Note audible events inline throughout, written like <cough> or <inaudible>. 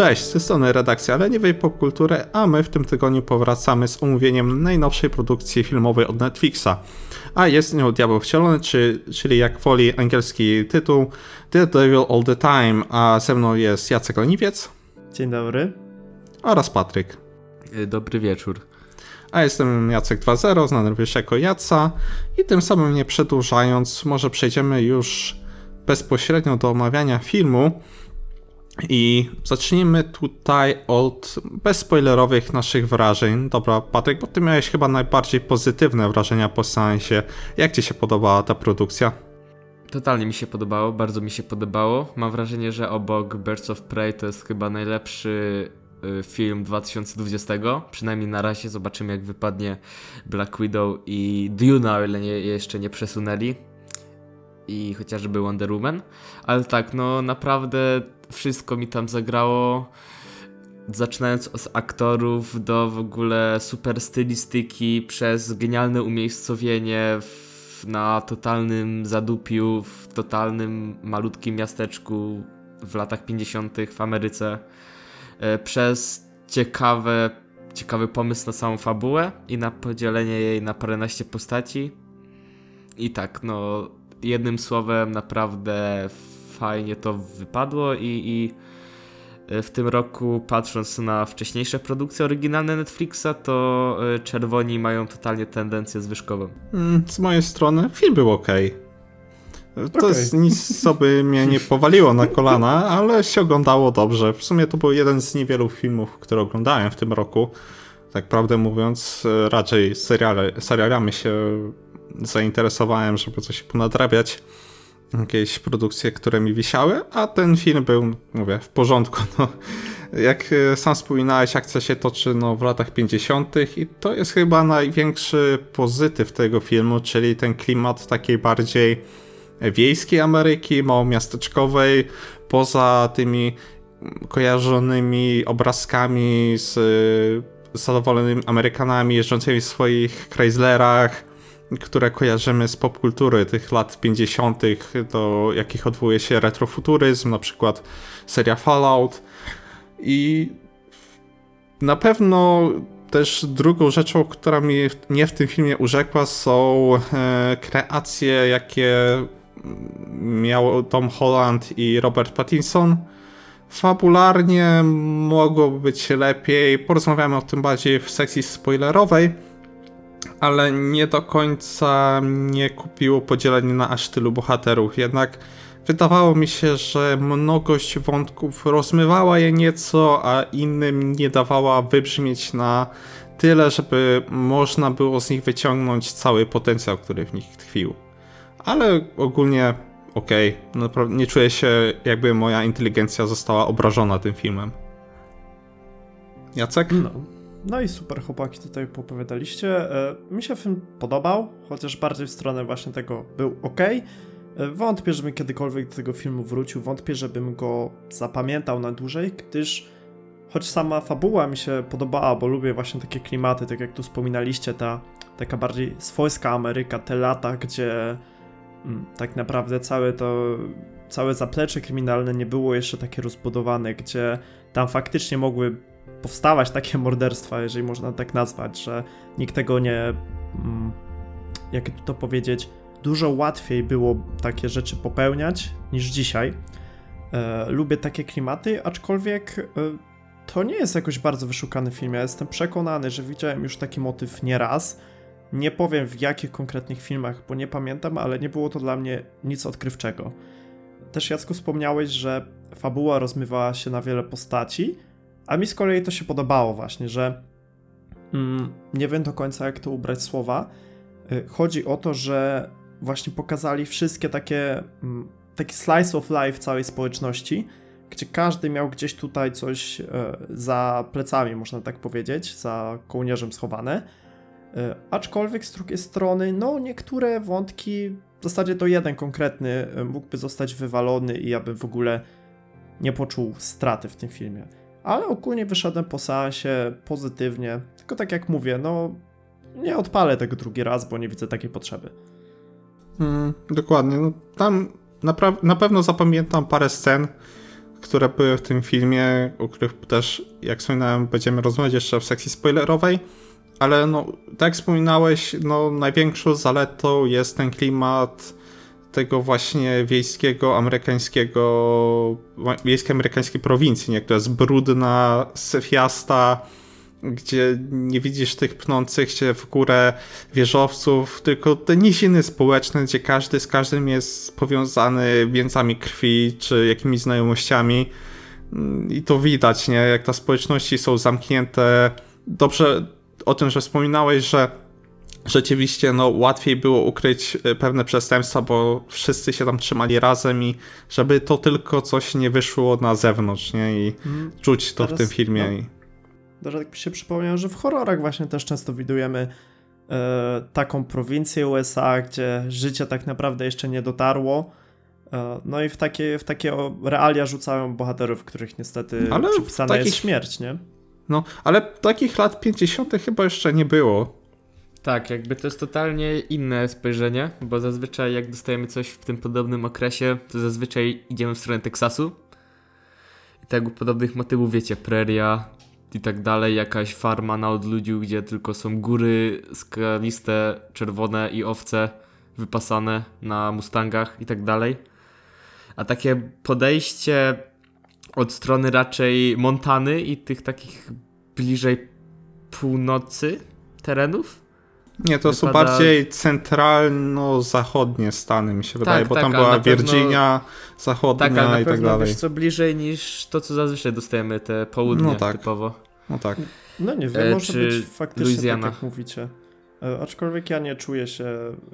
Cześć, z tej strony redakcja Leniwej Popkultury, a my w tym tygodniu powracamy z omówieniem najnowszej produkcji filmowej od Netflixa. A jest nią Diabeł Wcielony, czy, czyli jak woli angielski tytuł The Devil All The Time, a ze mną jest Jacek Leniwiec Dzień dobry. oraz Patryk. Y, Dobry wieczór. A jestem Jacek 2.0, znany również jako Jaca i tym samym nie przedłużając, może przejdziemy już bezpośrednio do omawiania filmu i zacznijmy tutaj od bezspoilerowych naszych wrażeń. Dobra, Patryk, bo ty miałeś chyba najbardziej pozytywne wrażenia po seansie. Jak ci się podobała ta produkcja? Totalnie mi się podobało, bardzo mi się podobało. Mam wrażenie, że obok Birds of Prey to jest chyba najlepszy y, film 2020. Przynajmniej na razie zobaczymy jak wypadnie Black Widow i Dune, o ile nie, jeszcze nie przesunęli. I chociażby Wonder Woman. Ale tak, no naprawdę wszystko mi tam zagrało. Zaczynając od aktorów do w ogóle super stylistyki, przez genialne umiejscowienie w, na totalnym zadupiu, w totalnym malutkim miasteczku w latach 50. w Ameryce, e, przez ciekawe, ciekawy pomysł na samą fabułę i na podzielenie jej na paręnaście postaci. I tak, no, jednym słowem, naprawdę fajnie to wypadło i, i e, w tym roku, patrząc na wcześniejsze produkcje oryginalne Netflixa, to e, czerwoni mają totalnie tendencję zwyżkową. Mm, Z mojej strony film był ok. To Okej. jest nic, co by mnie nie powaliło na kolana, ale się oglądało dobrze. W sumie to był jeden z niewielu filmów, które oglądałem w tym roku. Tak prawdę mówiąc, e, raczej seriale, serialami się zainteresowałem, żeby coś ponadrabiać. Jakieś produkcje, które mi wisiały, a ten film był, mówię, w porządku. <laughs> No, jak e, sam wspominałeś, akcja się toczy no, w latach 50. i to jest chyba największy pozytyw tego filmu, czyli ten klimat takiej bardziej wiejskiej Ameryki, małomiasteczkowej, poza tymi kojarzonymi obrazkami z y, zadowolonymi Amerykanami jeżdżącymi w swoich Chryslerach, które kojarzymy z popkultury tych lat 50., do jakich odwołuje się retrofuturyzm, na przykład seria Fallout. I na pewno też drugą rzeczą, która mnie w tym filmie urzekła, są e, kreacje, jakie miał Tom Holland i Robert Pattinson. Fabularnie mogłoby być lepiej. Porozmawiamy o tym bardziej w sekcji spoilerowej, ale nie do końca mnie kupiło podzielenie na aż tylu bohaterów. Jednak wydawało mi się, że mnogość wątków rozmywała je nieco, a innym nie dawała wybrzmieć na tyle, żeby można było z nich wyciągnąć cały potencjał, który w nich tkwił. Ale ogólnie okej, naprawdę nie czuję się jakby moja inteligencja została obrażona tym filmem. Jacek? No. No i super chłopaki tutaj popowiadaliście. E, Mi się film podobał, chociaż bardziej w stronę właśnie tego był ok. E, Wątpię, żebym kiedykolwiek do tego filmu wrócił, wątpię, żebym go zapamiętał na dłużej, gdyż choć sama fabuła mi się podobała, bo lubię właśnie takie klimaty, tak jak tu wspominaliście, ta taka bardziej swojska Ameryka, te lata, gdzie mm, tak naprawdę całe to, całe zaplecze kryminalne nie było jeszcze takie rozbudowane, gdzie tam faktycznie mogły powstawać <laughs> takie morderstwa, jeżeli można tak nazwać, że nikt tego nie. mm, Jak to powiedzieć? Dużo łatwiej było takie rzeczy popełniać niż dzisiaj. E, lubię takie klimaty, aczkolwiek e, to nie jest jakoś bardzo wyszukany film. Ja jestem przekonany, że widziałem już taki motyw nieraz. Nie powiem w jakich konkretnych filmach, bo nie pamiętam, ale nie było to dla mnie nic odkrywczego. Też Jacku wspomniałeś, że fabuła rozmywała się na wiele postaci, a mi z kolei to się podobało właśnie, że mm, nie wiem do końca jak to ubrać słowa. Y, Chodzi o to, że właśnie pokazali wszystkie takie mm, taki slice of life całej społeczności, gdzie każdy miał gdzieś tutaj coś e, za plecami, można tak powiedzieć, za kołnierzem schowane. E, Aczkolwiek z drugiej strony, no niektóre wątki, w zasadzie to jeden konkretny e, mógłby zostać wywalony i ja bym w ogóle nie poczuł straty w tym filmie. Ale ogólnie wyszedłem po seansie pozytywnie. Tylko tak jak mówię, no nie odpalę tego drugi raz, bo nie widzę takiej potrzeby. Mm, dokładnie. No, tam napra- na pewno zapamiętam parę scen, które były w tym filmie, o których też, jak wspominałem, będziemy rozmawiać jeszcze w sekcji spoilerowej, ale no, tak jak wspominałeś, no, największą zaletą jest ten klimat tego właśnie wiejskiego, amerykańskiego, wiejskiej amerykańskiej prowincji, nie? która jest brudna, syfiasta, gdzie nie widzisz tych pnących się w górę wieżowców, tylko te niziny społeczne, gdzie każdy z każdym jest powiązany więzami krwi czy jakimiś znajomościami. I to widać, nie? Jak te społeczności są zamknięte. Dobrze o tym, że wspominałeś, że rzeczywiście no, łatwiej było ukryć e, pewne przestępstwa, bo wszyscy się tam trzymali razem i żeby to tylko coś nie wyszło na zewnątrz, nie? I mm, czuć to Teraz, w tym filmie. No Dobrze, tak mi się przypomniał, że w horrorach właśnie też często widujemy e, taką prowincję USA, gdzie życie tak naprawdę jeszcze nie dotarło. E, no i w takie, w takie realia rzucają bohaterów, których niestety ale przypisana takich, jest śmierć, nie? No, ale takich lat 50. chyba jeszcze nie było. Tak, jakby to jest totalnie inne spojrzenie, bo zazwyczaj jak dostajemy coś w tym podobnym okresie, to zazwyczaj idziemy w stronę Teksasu. I tak podobnych motywów, wiecie, preria, i tak dalej, jakaś farma na odludziu, gdzie tylko są góry skaliste, czerwone i owce wypasane na mustangach i tak dalej. A takie podejście od strony raczej Montany i tych takich bliżej północy terenów. Nie, to wypada... są bardziej centralno-zachodnie Stany, mi się wydaje, tak, bo tak, tam była Virginia zachodnia tak, ale i tak dalej. Wiesz co bliżej niż to, co zazwyczaj dostajemy, te południe no tak. typowo. No tak. No nie wiem, e, może być faktycznie Louisiana. tak, jak mówicie. E, aczkolwiek ja nie czuję się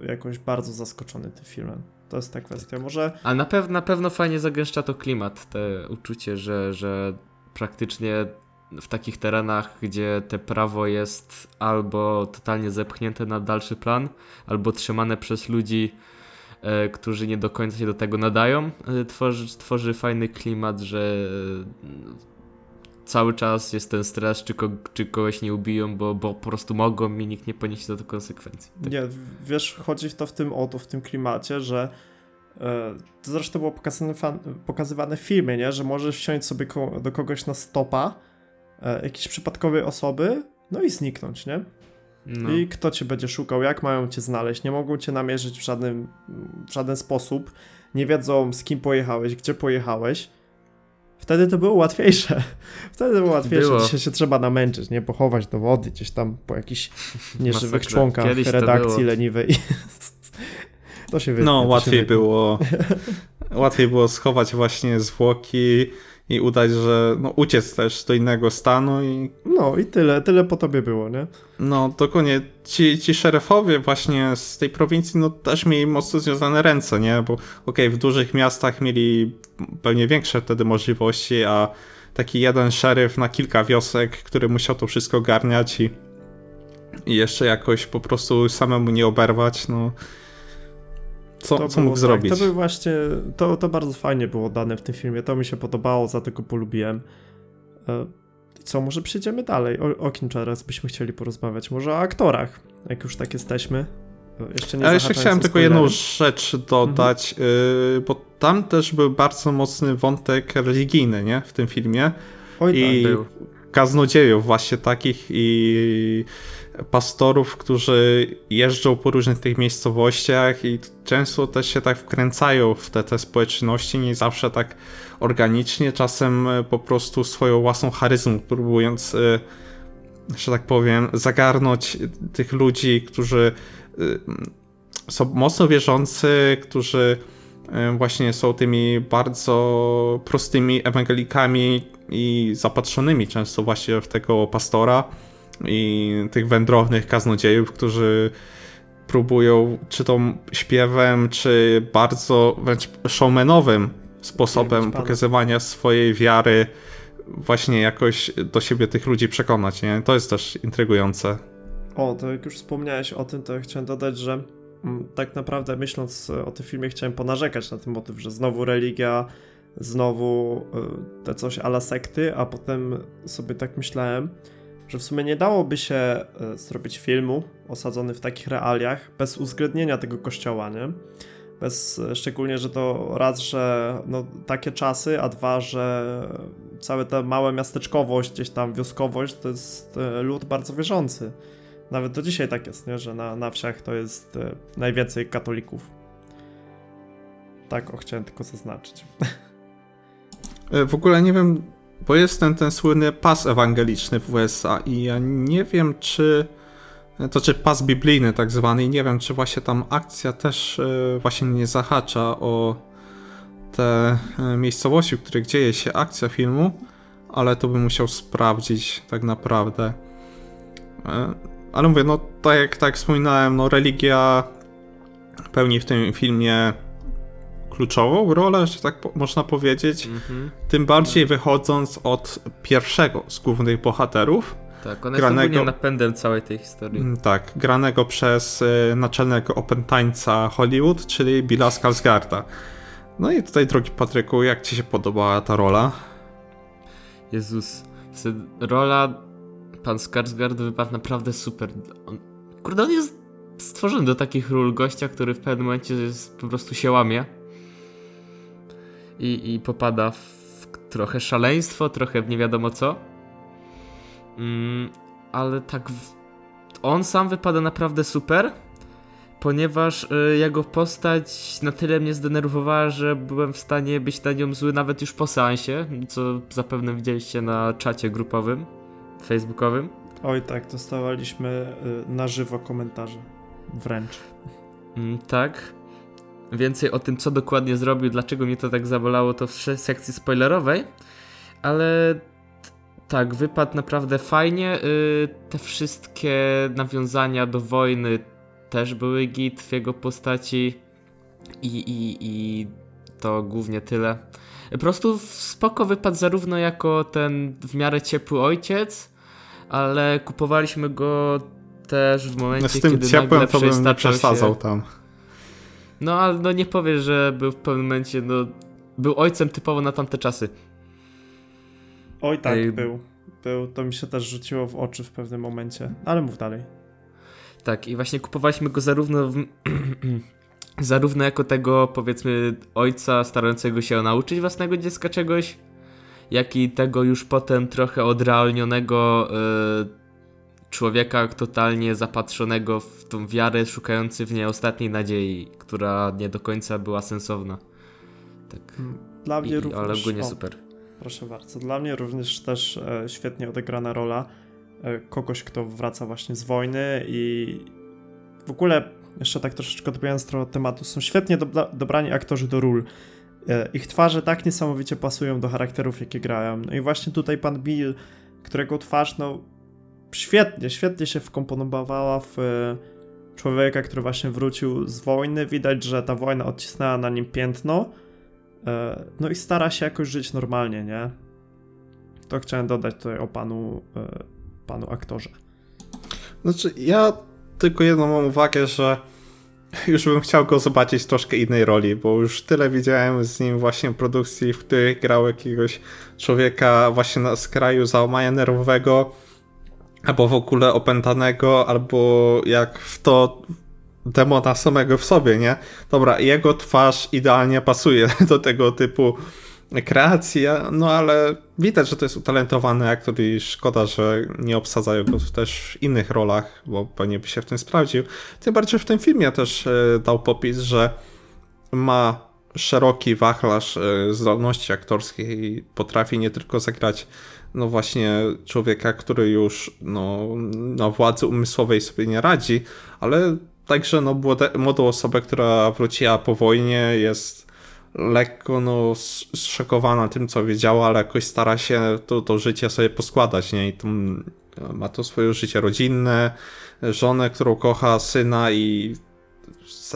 jakoś bardzo zaskoczony tym filmem. To jest ta kwestia. Może. A na, pew na pewno fajnie zagęszcza to klimat, te uczucie, że, że praktycznie w takich terenach, gdzie te prawo jest albo totalnie zepchnięte na dalszy plan, albo trzymane przez ludzi, e, którzy nie do końca się do tego nadają, e, tworzy, tworzy fajny klimat, że cały czas jest ten stres, czy, ko czy kogoś nie ubiją, bo, bo po prostu mogą i nikt nie poniesie za to konsekwencji. Tak. Nie, wiesz, chodzi to w tym oto, w tym klimacie, że e, to zresztą było pokazane, pokazywane w filmie, nie? że możesz wsiąść sobie do kogoś na stopa e, jakiejś przypadkowej osoby, no i zniknąć, nie? No. I kto cię będzie szukał, jak mają cię znaleźć, nie mogą cię namierzyć w żaden, w żaden sposób, nie wiedzą z kim pojechałeś, gdzie pojechałeś, Wtedy to było łatwiejsze. <laughs> Wtedy to było łatwiejsze. Było. Dzisiaj się trzeba namęczyć, nie pochować do wody gdzieś tam po jakichś <laughs> nieżywych członkach Kiedyś redakcji leniwej. <laughs> to się wytnie, No, łatwiej było. łatwiej było schować właśnie zwłoki i udać, że no, uciec też do innego stanu i... No i tyle, tyle po tobie było, nie? No, dokładnie. Ci, ci szerefowie właśnie z tej prowincji, no też mieli mocno związane ręce, nie? Bo okej, okay, w dużych miastach mieli pewnie większe wtedy możliwości, a taki jeden szeryf na kilka wiosek, który musiał to wszystko garniać i, i jeszcze jakoś po prostu samemu nie oberwać, no co, co mógł tak, zrobić. To by właśnie, to, to bardzo fajnie było dane w tym filmie, to mi się podobało, za tego polubiłem. E, co, może przejdziemy dalej? O, o kim teraz byśmy chcieli porozmawiać? Może o aktorach, jak już tak jesteśmy. E, jeszcze nie Ale jeszcze chciałem tylko jedną rzecz dodać, mhm. yy, bo tam też był bardzo mocny wątek religijny, nie? W tym filmie. Oj, I tak, był. kaznodziejów właśnie takich i pastorów, którzy jeżdżą po różnych tych miejscowościach i często też się tak wkręcają w te, te społeczności, nie zawsze tak organicznie, czasem e, po prostu swoją własną charyzmą, próbując, e, że tak powiem, zagarnąć tych ludzi, którzy e, są mocno wierzący, którzy właśnie są tymi bardzo prostymi ewangelikami i zapatrzonymi często właśnie w tego pastora i tych wędrownych kaznodziejów, którzy próbują czy to śpiewem, czy bardzo wręcz showmanowym sposobem pokazywania swojej wiary właśnie jakoś do siebie tych ludzi przekonać, nie? To jest też intrygujące. O, to jak już wspomniałeś o tym, to ja chciałem dodać, że mm, tak naprawdę myśląc o tym filmie chciałem ponarzekać na ten motyw, że znowu religia, znowu y, te coś ala sekty, a potem sobie tak myślałem, że w sumie nie dałoby się e, zrobić filmu osadzony w takich realiach bez uwzględnienia tego kościoła, nie? Bez, szczególnie, że to raz, że no, takie czasy, a dwa, że całe ta małe miasteczkowość, gdzieś tam wioskowość, to jest e, lud bardzo wierzący. Nawet do dzisiaj tak jest, nie? że na, na wsiach to jest e, najwięcej katolików. Tak, o, chciałem tylko zaznaczyć. <laughs> E, W ogóle nie wiem, bo jest ten, ten słynny pas ewangeliczny w USA i ja nie wiem, czy to czy pas biblijny tak zwany i nie wiem, czy właśnie tam akcja też e, właśnie nie zahacza o te e, miejscowości, w których dzieje się akcja filmu, ale to bym musiał sprawdzić tak naprawdę. E, Ale mówię, no tak jak, tak wspominałem, no religia pełni w tym filmie kluczową rolę, że tak po- można powiedzieć. Mhm. Tym bardziej wychodząc od pierwszego z głównych bohaterów, Tak, ona jest Granego- napędem całej tej historii. mm, tak, granego przez y, naczelnego opętańca Hollywood, czyli Billa Skarsgarda. No i tutaj, drogi Patryku, jak ci się podobała ta rola? Jezus, rola pan Skarsgård wypadł naprawdę super. On, kurde, on jest stworzony do takich ról gościa, który w pewnym momencie jest, po prostu się łamie i, i popada w trochę szaleństwo, trochę w nie wiadomo co. Mm, ale tak w, on sam wypada naprawdę super, ponieważ y, jego postać na tyle mnie zdenerwowała, że byłem w stanie być na nią zły nawet już po seansie, co zapewne widzieliście na czacie grupowym, facebookowym. Oj tak, dostawaliśmy y, na żywo komentarze. Wręcz. Mm, tak. Więcej o tym, co dokładnie zrobił, dlaczego mnie to tak zabolało, to w sekcji spoilerowej. Ale tak, wypadł naprawdę fajnie. Y, te wszystkie nawiązania do wojny też były git w jego postaci. I, i, i to głównie tyle. Po prostu spoko wypadł zarówno jako ten w miarę ciepły ojciec, ale kupowaliśmy go też w momencie, Z tym kiedy ciepłem nagle przesadzał się... tam. No ale no nie powiesz, że był w pewnym momencie, no był ojcem typowo na tamte czasy. Oj tak, Ej. był. Był, to mi się też rzuciło w oczy w pewnym momencie. Ale mów dalej. Tak, i właśnie kupowaliśmy go zarówno w, <clears throat> zarówno jako tego, powiedzmy, ojca starającego się nauczyć własnego dziecka czegoś, jak i tego już potem trochę odrealnionego e, człowieka totalnie zapatrzonego w tą wiarę, szukający w niej ostatniej nadziei, która nie do końca była sensowna. Tak. Dla mnie I, również. ale ogólnie o, super. Proszę bardzo. Dla mnie również też e, świetnie odegrana rola e, kogoś, kto wraca właśnie z wojny i w ogóle, jeszcze tak troszeczkę odbijając trochę tematu, są świetnie dobra, dobrani aktorzy do ról. E, ich twarze tak niesamowicie pasują do charakterów, jakie grają. No i właśnie tutaj pan Bill, którego twarz, no świetnie, świetnie się wkomponowała w e, człowieka, który właśnie wrócił z wojny. Widać, że ta wojna odcisnęła na nim piętno. E, No i stara się jakoś żyć normalnie, nie? To chciałem dodać tutaj o panu, e, panu aktorze. Znaczy, ja tylko jedną mam uwagę, że już bym chciał go zobaczyć w troszkę innej roli, bo już tyle widziałem z nim właśnie produkcji, w których grał jakiegoś człowieka właśnie na skraju załamania nerwowego, albo w ogóle opętanego, albo jak w to demona samego w sobie, nie? Dobra, jego twarz idealnie pasuje <laughs> do tego typu kreacji, no ale widać, że to jest utalentowany aktor i szkoda, że nie obsadzają go też w innych rolach, bo pewnie by się w tym sprawdził. Tym bardziej w tym filmie też e, dał popis, że ma szeroki wachlarz e, zdolności aktorskich i potrafi nie tylko zagrać no właśnie człowieka, który już no, na władzy umysłowej sobie nie radzi, ale także no młodą osobę, która wróciła po wojnie, jest lekko no, sz- zszokowana tym, co wiedziała, ale jakoś stara się to, to życie sobie poskładać, nie? I ma to swoje życie rodzinne, żonę, którą kocha, syna i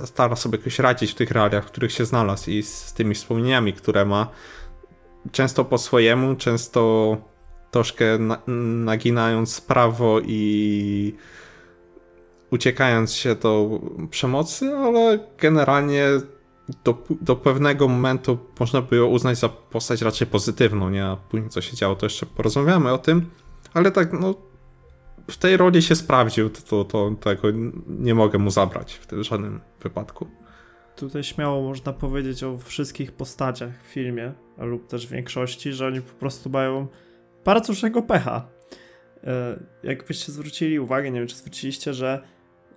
stara sobie jakoś radzić w tych realiach, w których się znalazł i z tymi wspomnieniami, które ma. Często po swojemu, często troszkę na, naginając prawo i uciekając się do przemocy, ale generalnie do, do pewnego momentu można by ją uznać za postać raczej pozytywną, nie? A później co się działo, to jeszcze porozmawiamy o tym, ale tak, no w tej roli się sprawdził, to, to, to tego nie mogę mu zabrać w tym żadnym wypadku. tutaj śmiało można powiedzieć o wszystkich postaciach w filmie, lub też większości, że oni po prostu mają bardzo dużego pecha. E, Jakbyście zwrócili uwagę, nie wiem czy zwróciliście, że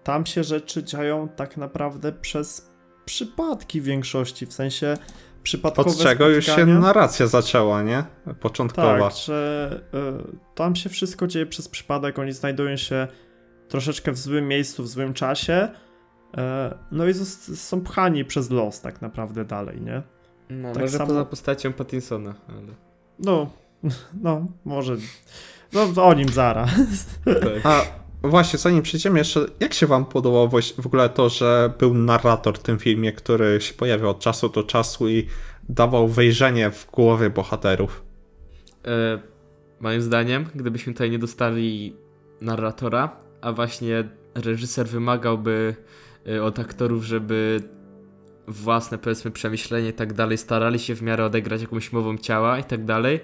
tam się rzeczy dzieją tak naprawdę przez przypadki w większości, w sensie przypadkowe Od czego już się narracja zaczęła, nie? Początkowa. Tak, że y, tam się wszystko dzieje przez przypadek, oni znajdują się troszeczkę w złym miejscu, w złym czasie, y, no i są pchani przez los tak naprawdę dalej, nie? No, Tak może samo- poza postacią Pattinsona, ale... No, no, może, no o nim zara. Tak. A właśnie, zanim przejdziemy jeszcze, jak się wam podobało w ogóle to, że był narrator w tym filmie, który się pojawiał od czasu do czasu i dawał wejrzenie w głowy bohaterów? E, moim zdaniem, gdybyśmy tutaj nie dostali narratora, a właśnie reżyser wymagałby e, od aktorów, żeby własne powiedzmy przemyślenie i tak dalej starali się w miarę odegrać jakąś mową ciała i tak dalej,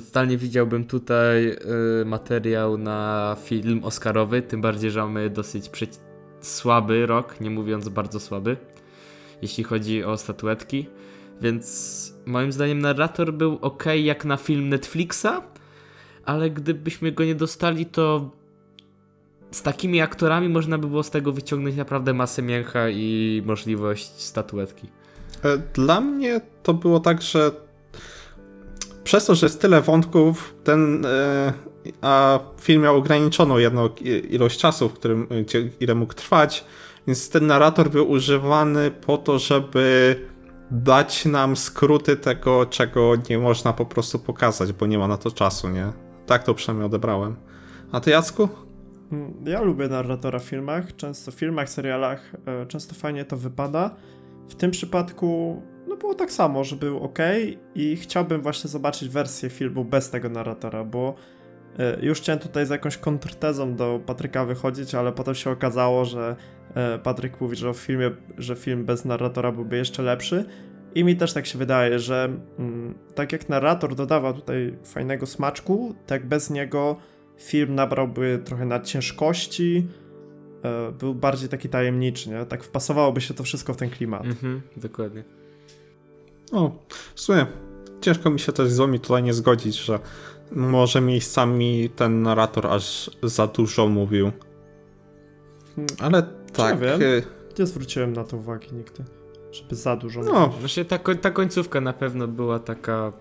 totalnie widziałbym tutaj e, materiał na film Oscarowy, tym bardziej, że mamy dosyć słaby rok, nie mówiąc bardzo słaby, jeśli chodzi o statuetki. Więc moim zdaniem narrator był ok jak na film Netflixa, ale gdybyśmy go nie dostali, to z takimi aktorami można by było z tego wyciągnąć naprawdę masę mięcha i możliwość statuetki. E, Dla mnie to było tak, że przez to, że jest tyle wątków, ten e, a film miał ograniczoną jedną ilość czasu, w którym, gdzie, ile mógł trwać, więc ten narrator był używany po to, żeby dać nam skróty tego, czego nie można po prostu pokazać, bo nie ma na to czasu, nie? Tak to przynajmniej odebrałem. A ty, Jacku? Ja lubię narratora w filmach, często w filmach, serialach, e, często fajnie to wypada. W tym przypadku, no było tak samo, że był ok i chciałbym właśnie zobaczyć wersję filmu bez tego narratora, bo e, już chciałem tutaj z jakąś kontrtezą do Patryka wychodzić, ale potem się okazało, że e, Patryk mówi, że w filmie, że film bez narratora byłby jeszcze lepszy. I mi też tak się wydaje, że mm, tak jak narrator dodawał tutaj fajnego smaczku, tak bez niego film nabrałby trochę na ciężkości, e, był bardziej taki tajemniczy, nie? Tak wpasowałoby się to wszystko w ten klimat. Mhm, dokładnie. O, w sumie ciężko mi się też z wami tutaj nie zgodzić, że może miejscami ten narrator aż za dużo mówił. Hmm. Ale tak. wiem. y, Nie zwróciłem na to uwagi nigdy, żeby za dużo No, mówić. Właśnie ta, ta końcówka na pewno była taka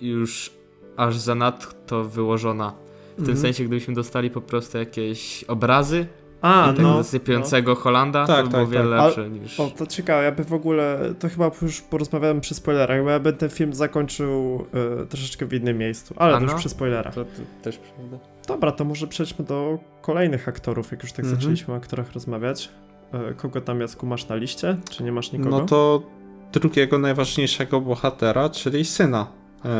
już aż zanadto wyłożona. W tym Mhm. sensie, gdybyśmy dostali po prostu jakieś obrazy A, tego no, zasypiającego Holanda, Tak, to by było tak, wiele tak. lepsze niż... O, to ciekawe, ja by w ogóle, to chyba już porozmawiałem przy spoilerach, bo ja bym ten film zakończył e, troszeczkę w innym miejscu, ale A to już no? przy spoilerach. To, to też prawda. Dobra, to może przejdźmy do kolejnych aktorów, jak już tak Mhm. zaczęliśmy o aktorach rozmawiać. E, kogo tam, Jacku, masz na liście? Czy nie masz nikogo? no to drugiego najważniejszego bohatera, czyli syna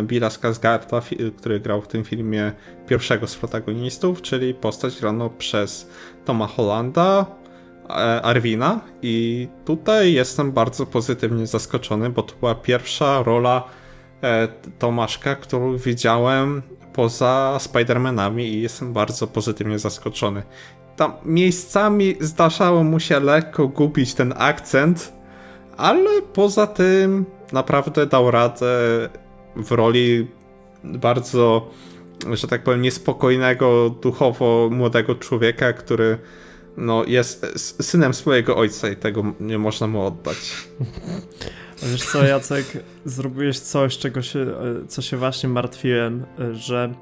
Billa Skarsgarda, który grał w tym filmie pierwszego z protagonistów, czyli postać graną przez Toma Hollanda, e, Arwina i tutaj jestem bardzo pozytywnie zaskoczony, bo to była pierwsza rola e, Tomaszka, którą widziałem poza Spider-Manami i jestem bardzo pozytywnie zaskoczony. Tam miejscami zdarzało mu się lekko gubić ten akcent, ale poza tym naprawdę dał radę w roli bardzo, że tak powiem, niespokojnego duchowo młodego człowieka, który no, jest synem swojego ojca i tego nie można mu oddać. A <laughs> Wiesz co, Jacek, zrobiłeś coś, czego się, co się właśnie martwiłem, że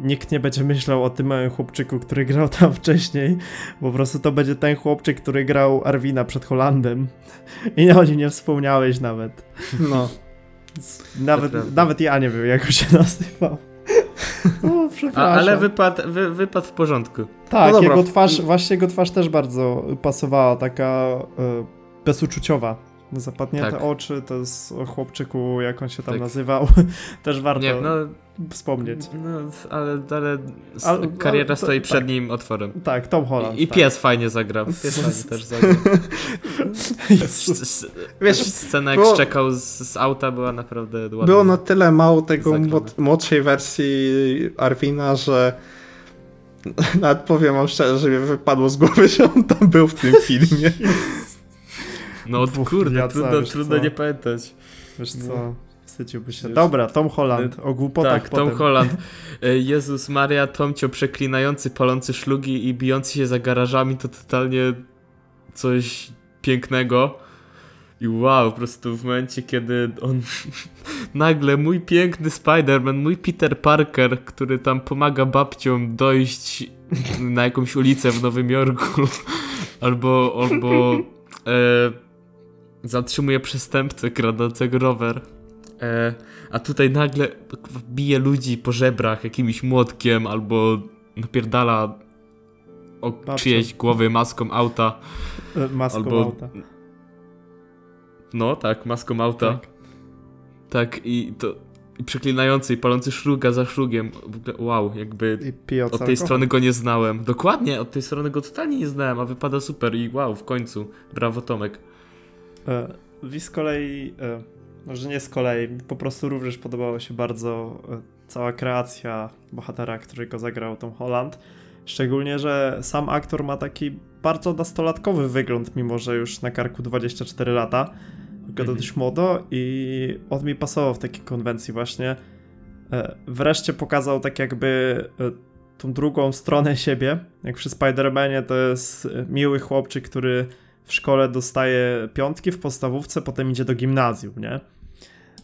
nikt nie będzie myślał o tym małym chłopczyku, który grał tam <laughs> wcześniej, po prostu to będzie ten chłopczyk, który grał Arwina przed Holandem <laughs> i o nim nie wspomniałeś nawet. No. Nawet, nawet ja nie wiem, jak się nazywał. <laughs> O, A, przepraszam. ale wypadł, wy, wypadł w porządku. Tak, No jego twarz, właśnie jego twarz też bardzo pasowała, taka e, bezuczuciowa. Zapadnięte Tak. oczy, to jest o chłopczyku, jak on się tam Tak. nazywał, <laughs> też warto Nie, no, wspomnieć. no ale, ale, kariera ale to- stoi tak. przed nim otworem. Tak, Tom Holland. I, I tak. pies fajnie zagrał. Pies fajnie <laughs> też zagrał. Wiesz, Scena jak było- szczekał z, z auta była naprawdę ładna. Było na tyle mało tego młod, młodszej wersji Arwina, że <laughs> nawet powiem wam szczerze, że mi wypadło z głowy, że on tam był w tym filmie. No <laughs> Dwóch kurde, trudno, trudno co? nie pamiętać. Wiesz No. co, wstydziłby się. Dobra, Tom Holland, o głupotach tak, potem. Tom Holland. E, <laughs> Jezus Maria, Tomcio przeklinający, palący szlugi i bijący się za garażami to totalnie coś pięknego. I wow, po prostu w momencie, kiedy on <laughs> nagle mój piękny Spider-Man, mój Peter Parker, który tam pomaga babciom dojść na jakąś ulicę w Nowym Jorku, albo, albo e, zatrzymuje przestępcę kradącego rower. E, a tutaj nagle bije ludzi po żebrach jakimś młotkiem albo napierdala o Babcią. czyjeś głowy maską auta. E, Maską Albo... auta. No tak, maską auta. Tak, Tak. i to i przeklinający i palący szluga za szlugiem. Wow, jakby od tej strony go nie znałem. Dokładnie, od tej strony go totalnie nie znałem, a wypada super i wow, w końcu. Brawo Tomek. E, Mi z kolei, e, może nie z kolei, mi po prostu również podobała się bardzo e, cała kreacja bohatera, którego zagrał Tom Holland. Szczególnie, że sam aktor ma taki bardzo nastolatkowy wygląd, mimo że już na karku 24 lata. Wygląda Mhm. dość młodo i on mi pasował w takiej konwencji właśnie. E, Wreszcie pokazał tak jakby e, tą drugą stronę siebie. Jak przy Spider-Manie to jest e, miły chłopczyk, który w szkole dostaje piątki w podstawówce, potem idzie do gimnazjum, nie?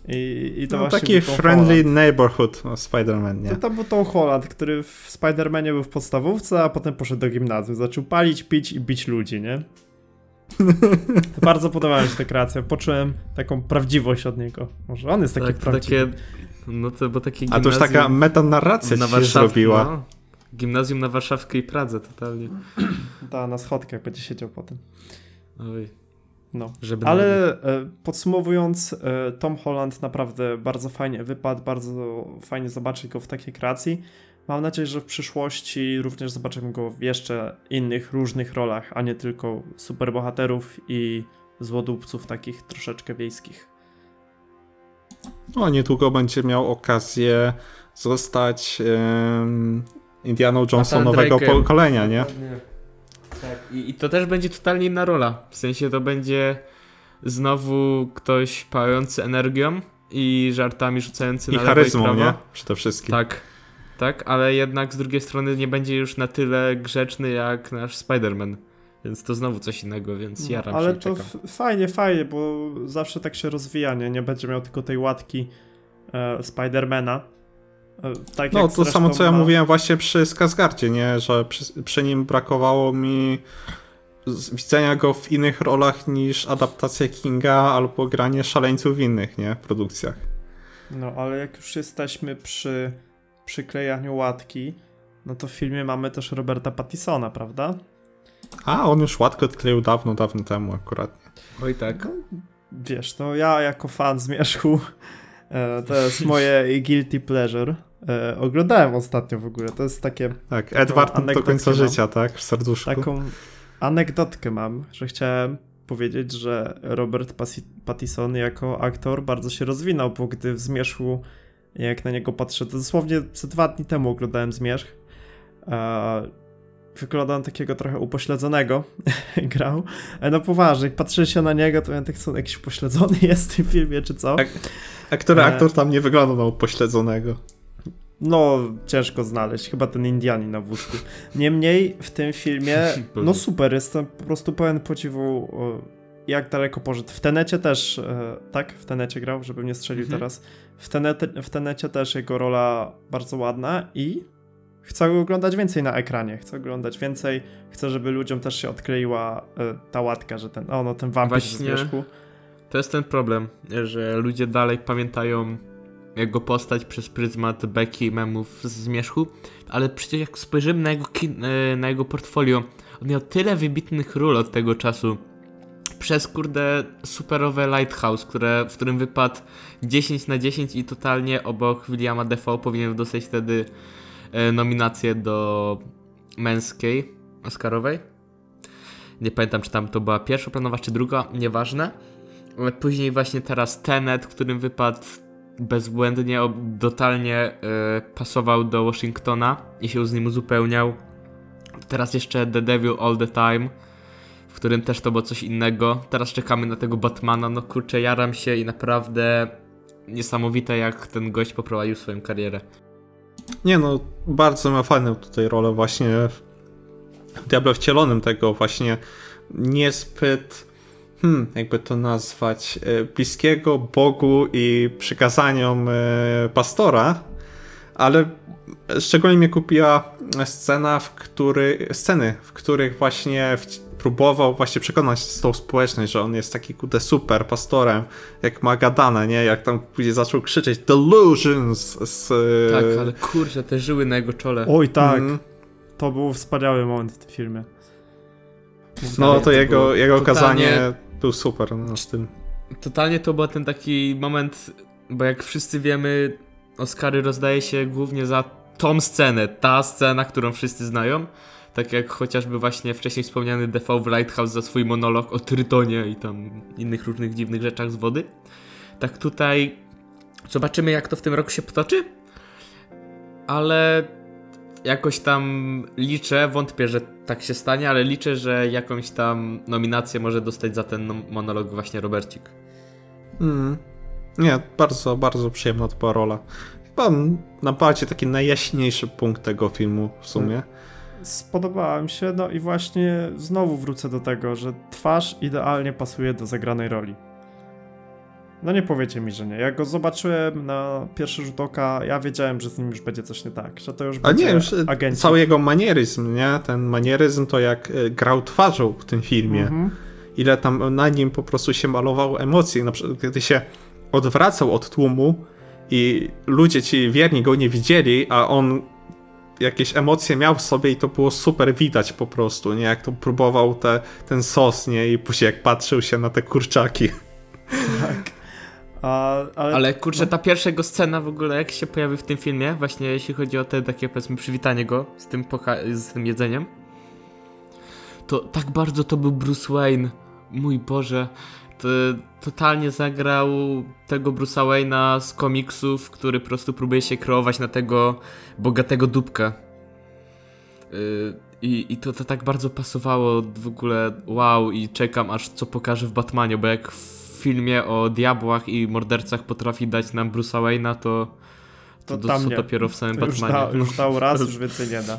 I, i to No, właśnie taki friendly Holland. neighborhood o Spider-Man, nie? To, to był Tom Holland, który w Spider-Manie był w podstawówce, a potem poszedł do gimnazjum. Zaczął palić, pić i bić ludzi, nie? <laughs> Bardzo podobała mi się ta kreacja. Poczułem taką prawdziwość od niego. Może on jest taki Tak, prawdziwy. takie. No to bo takie A to już taka metanarracja ci się zrobiła. No, gimnazjum na warszawskiej Pradze totalnie. Ta, na schodkach będzie siedział potem. Oj, No. żeby Ale e, podsumowując, e, Tom Holland naprawdę bardzo fajnie wypadł, bardzo fajnie zobaczyć go w takiej kreacji. Mam nadzieję, że w przyszłości również zobaczymy go w jeszcze innych, różnych rolach, a nie tylko superbohaterów i złodupców takich troszeczkę wiejskich. No, niedługo będzie miał okazję zostać Indianą Nathan nowego pokolenia, nie? Dokładnie. Tak, i, i to też będzie totalnie inna rola. W sensie to będzie znowu ktoś pałający energią i żartami rzucający I na lewo charyzmą, i prawo. nie? Przede wszystkim. Tak, tak, ale jednak z drugiej strony nie będzie już na tyle grzeczny jak nasz Spider-Man. Więc to znowu coś innego, więc jaram No, Ale się to czekam. f- fajnie, fajnie, bo zawsze tak się rozwija, nie? Nie będzie miał tylko tej łatki e, Spidermana. Tak No, to samo co ja ma- mówiłem właśnie przy Skarsgardzie, nie? Że przy, przy nim brakowało mi widzenia go w innych rolach niż adaptacja Kinga albo granie szaleńców w innych, nie? Produkcjach. No, ale jak już jesteśmy przy przyklejaniu łatki, no to w filmie mamy też Roberta Pattisona, prawda? A, on już łatkę odkleił dawno, dawno temu akurat. Oj tak. Wiesz, no ja jako fan Zmierzchu, e, to jest moje guilty pleasure. E, oglądałem ostatnio w ogóle, to jest takie, Tak, Edward do końca mam. życia, tak? W serduszku. taką anegdotkę mam, że chciałem powiedzieć, że Robert Pattison jako aktor bardzo się rozwinął, bo gdy w Zmierzchu, jak na niego patrzę, to dosłownie ze dwa dni temu oglądałem Zmierzch, e, wygląda on takiego trochę upośledzonego, <laughs> grał, ale no poważnie, jak patrzę się na niego, to ja tak co, jakiś pośledzony <laughs> jest w tym filmie, czy co? Tak. A który E. aktor tam nie wygląda na upośledzonego? No, ciężko znaleźć, chyba ten Indianin na wózku. Niemniej w tym filmie, <laughs> no super, jestem po prostu pełen podziwu, jak daleko poszedł. W Tenecie też, e, tak? W Tenecie grał, żebym nie strzelił Mhm. teraz. W, tenete, w Tenecie też jego rola bardzo ładna i chcę oglądać więcej na ekranie. Chcę oglądać więcej, chcę, żeby ludziom też się odkleiła e, ta łatka, że ten, o no, ten wampir z Właśnie. wierzchu. To jest ten problem, że ludzie dalej pamiętają jego postać przez pryzmat beki memów z zmierzchu, ale przecież jak spojrzymy na jego, e, na jego portfolio, on miał tyle wybitnych ról od tego czasu. Przez kurde superowe Lighthouse, które, w którym wypadł 10 na 10 i totalnie obok Williama Defoe powinien dostać wtedy e, nominację do męskiej Oscarowej. Nie pamiętam, czy tam to była pierwszoplanowa, czy druga, nieważne. Później właśnie teraz Tenet, w którym wypadł bezbłędnie, totalnie e, pasował do Washingtona i się z nim uzupełniał. Teraz jeszcze The Devil All The Time, w którym też to było coś innego. Teraz czekamy na tego Batmana, no kurczę, jaram się i naprawdę niesamowite jak ten gość poprowadził swoją karierę. Nie no, bardzo ma fajną tutaj rolę właśnie w Diablo wcielonym tego właśnie niezbyt, hmm, jakby to nazwać, e, bliskiego Bogu i przykazaniom e, pastora, ale szczególnie mnie kupiła scena, w który, sceny, w których właśnie w, próbował właśnie przekonać tą społeczność, że on jest taki kurde super pastorem, jak ma gadane, nie? Jak tam później zaczął krzyczeć delusions z... e, Tak, ale kurczę, te żyły na jego czole. Oj, tak. Mhm. To był wspaniały moment w tym filmie. No to to jego, było jego totalnie- kazanie był super no, z tym. Totalnie to był ten taki moment, bo jak wszyscy wiemy, Oscary rozdaje się głównie za tą scenę, ta scena, którą wszyscy znają. Tak jak chociażby właśnie wcześniej wspomniany The w Lighthouse za swój monolog o Trytonie i tam innych różnych dziwnych rzeczach z wody. Tak tutaj zobaczymy jak to w tym roku się potoczy, ale jakoś tam liczę, wątpię, że tak się stanie, ale liczę, że jakąś tam nominację może dostać za ten monolog właśnie Robercik. Mm. Nie, bardzo, bardzo przyjemna to była rola. Chyba najbardziej taki najjaśniejszy punkt tego filmu w sumie. Spodobała mi się, no i właśnie znowu wrócę do tego, że twarz idealnie pasuje do zagranej roli. No nie powiecie mi, że nie. Jak go zobaczyłem na pierwszy rzut oka, ja wiedziałem, że z nim już będzie coś nie tak, że to już A nie, już e, agenci. cały jego manieryzm, nie? Ten manieryzm to jak e, grał twarzą w tym filmie. Mhm. Ile tam na nim po prostu się malował emocji. Na przykład, kiedy się odwracał od tłumu i ludzie ci wierni go nie widzieli, a on jakieś emocje miał w sobie i to było super widać po prostu, nie? Jak to próbował te, ten sos, nie? I później jak patrzył się na te kurczaki. A, ale, Ale kurczę, ta pierwsza jego scena w ogóle, jak się pojawi w tym filmie, właśnie jeśli chodzi o te takie powiedzmy przywitanie go z tym, z tym jedzeniem, to tak bardzo to był Bruce Wayne. Mój Boże, to totalnie zagrał tego Bruce'a Wayne'a z komiksów, który po prostu próbuje się kreować na tego bogatego dupka. Yy, I, I to, to tak bardzo pasowało w ogóle, wow, i czekam aż co pokaże w Batmanie, bo jak w filmie o diabłach i mordercach potrafi dać nam Bruce'a Wayne'a, to, to, To to tam nie. dopiero w samym to już, Batmanie. da, już dał <laughs> raz, już więcej nie da.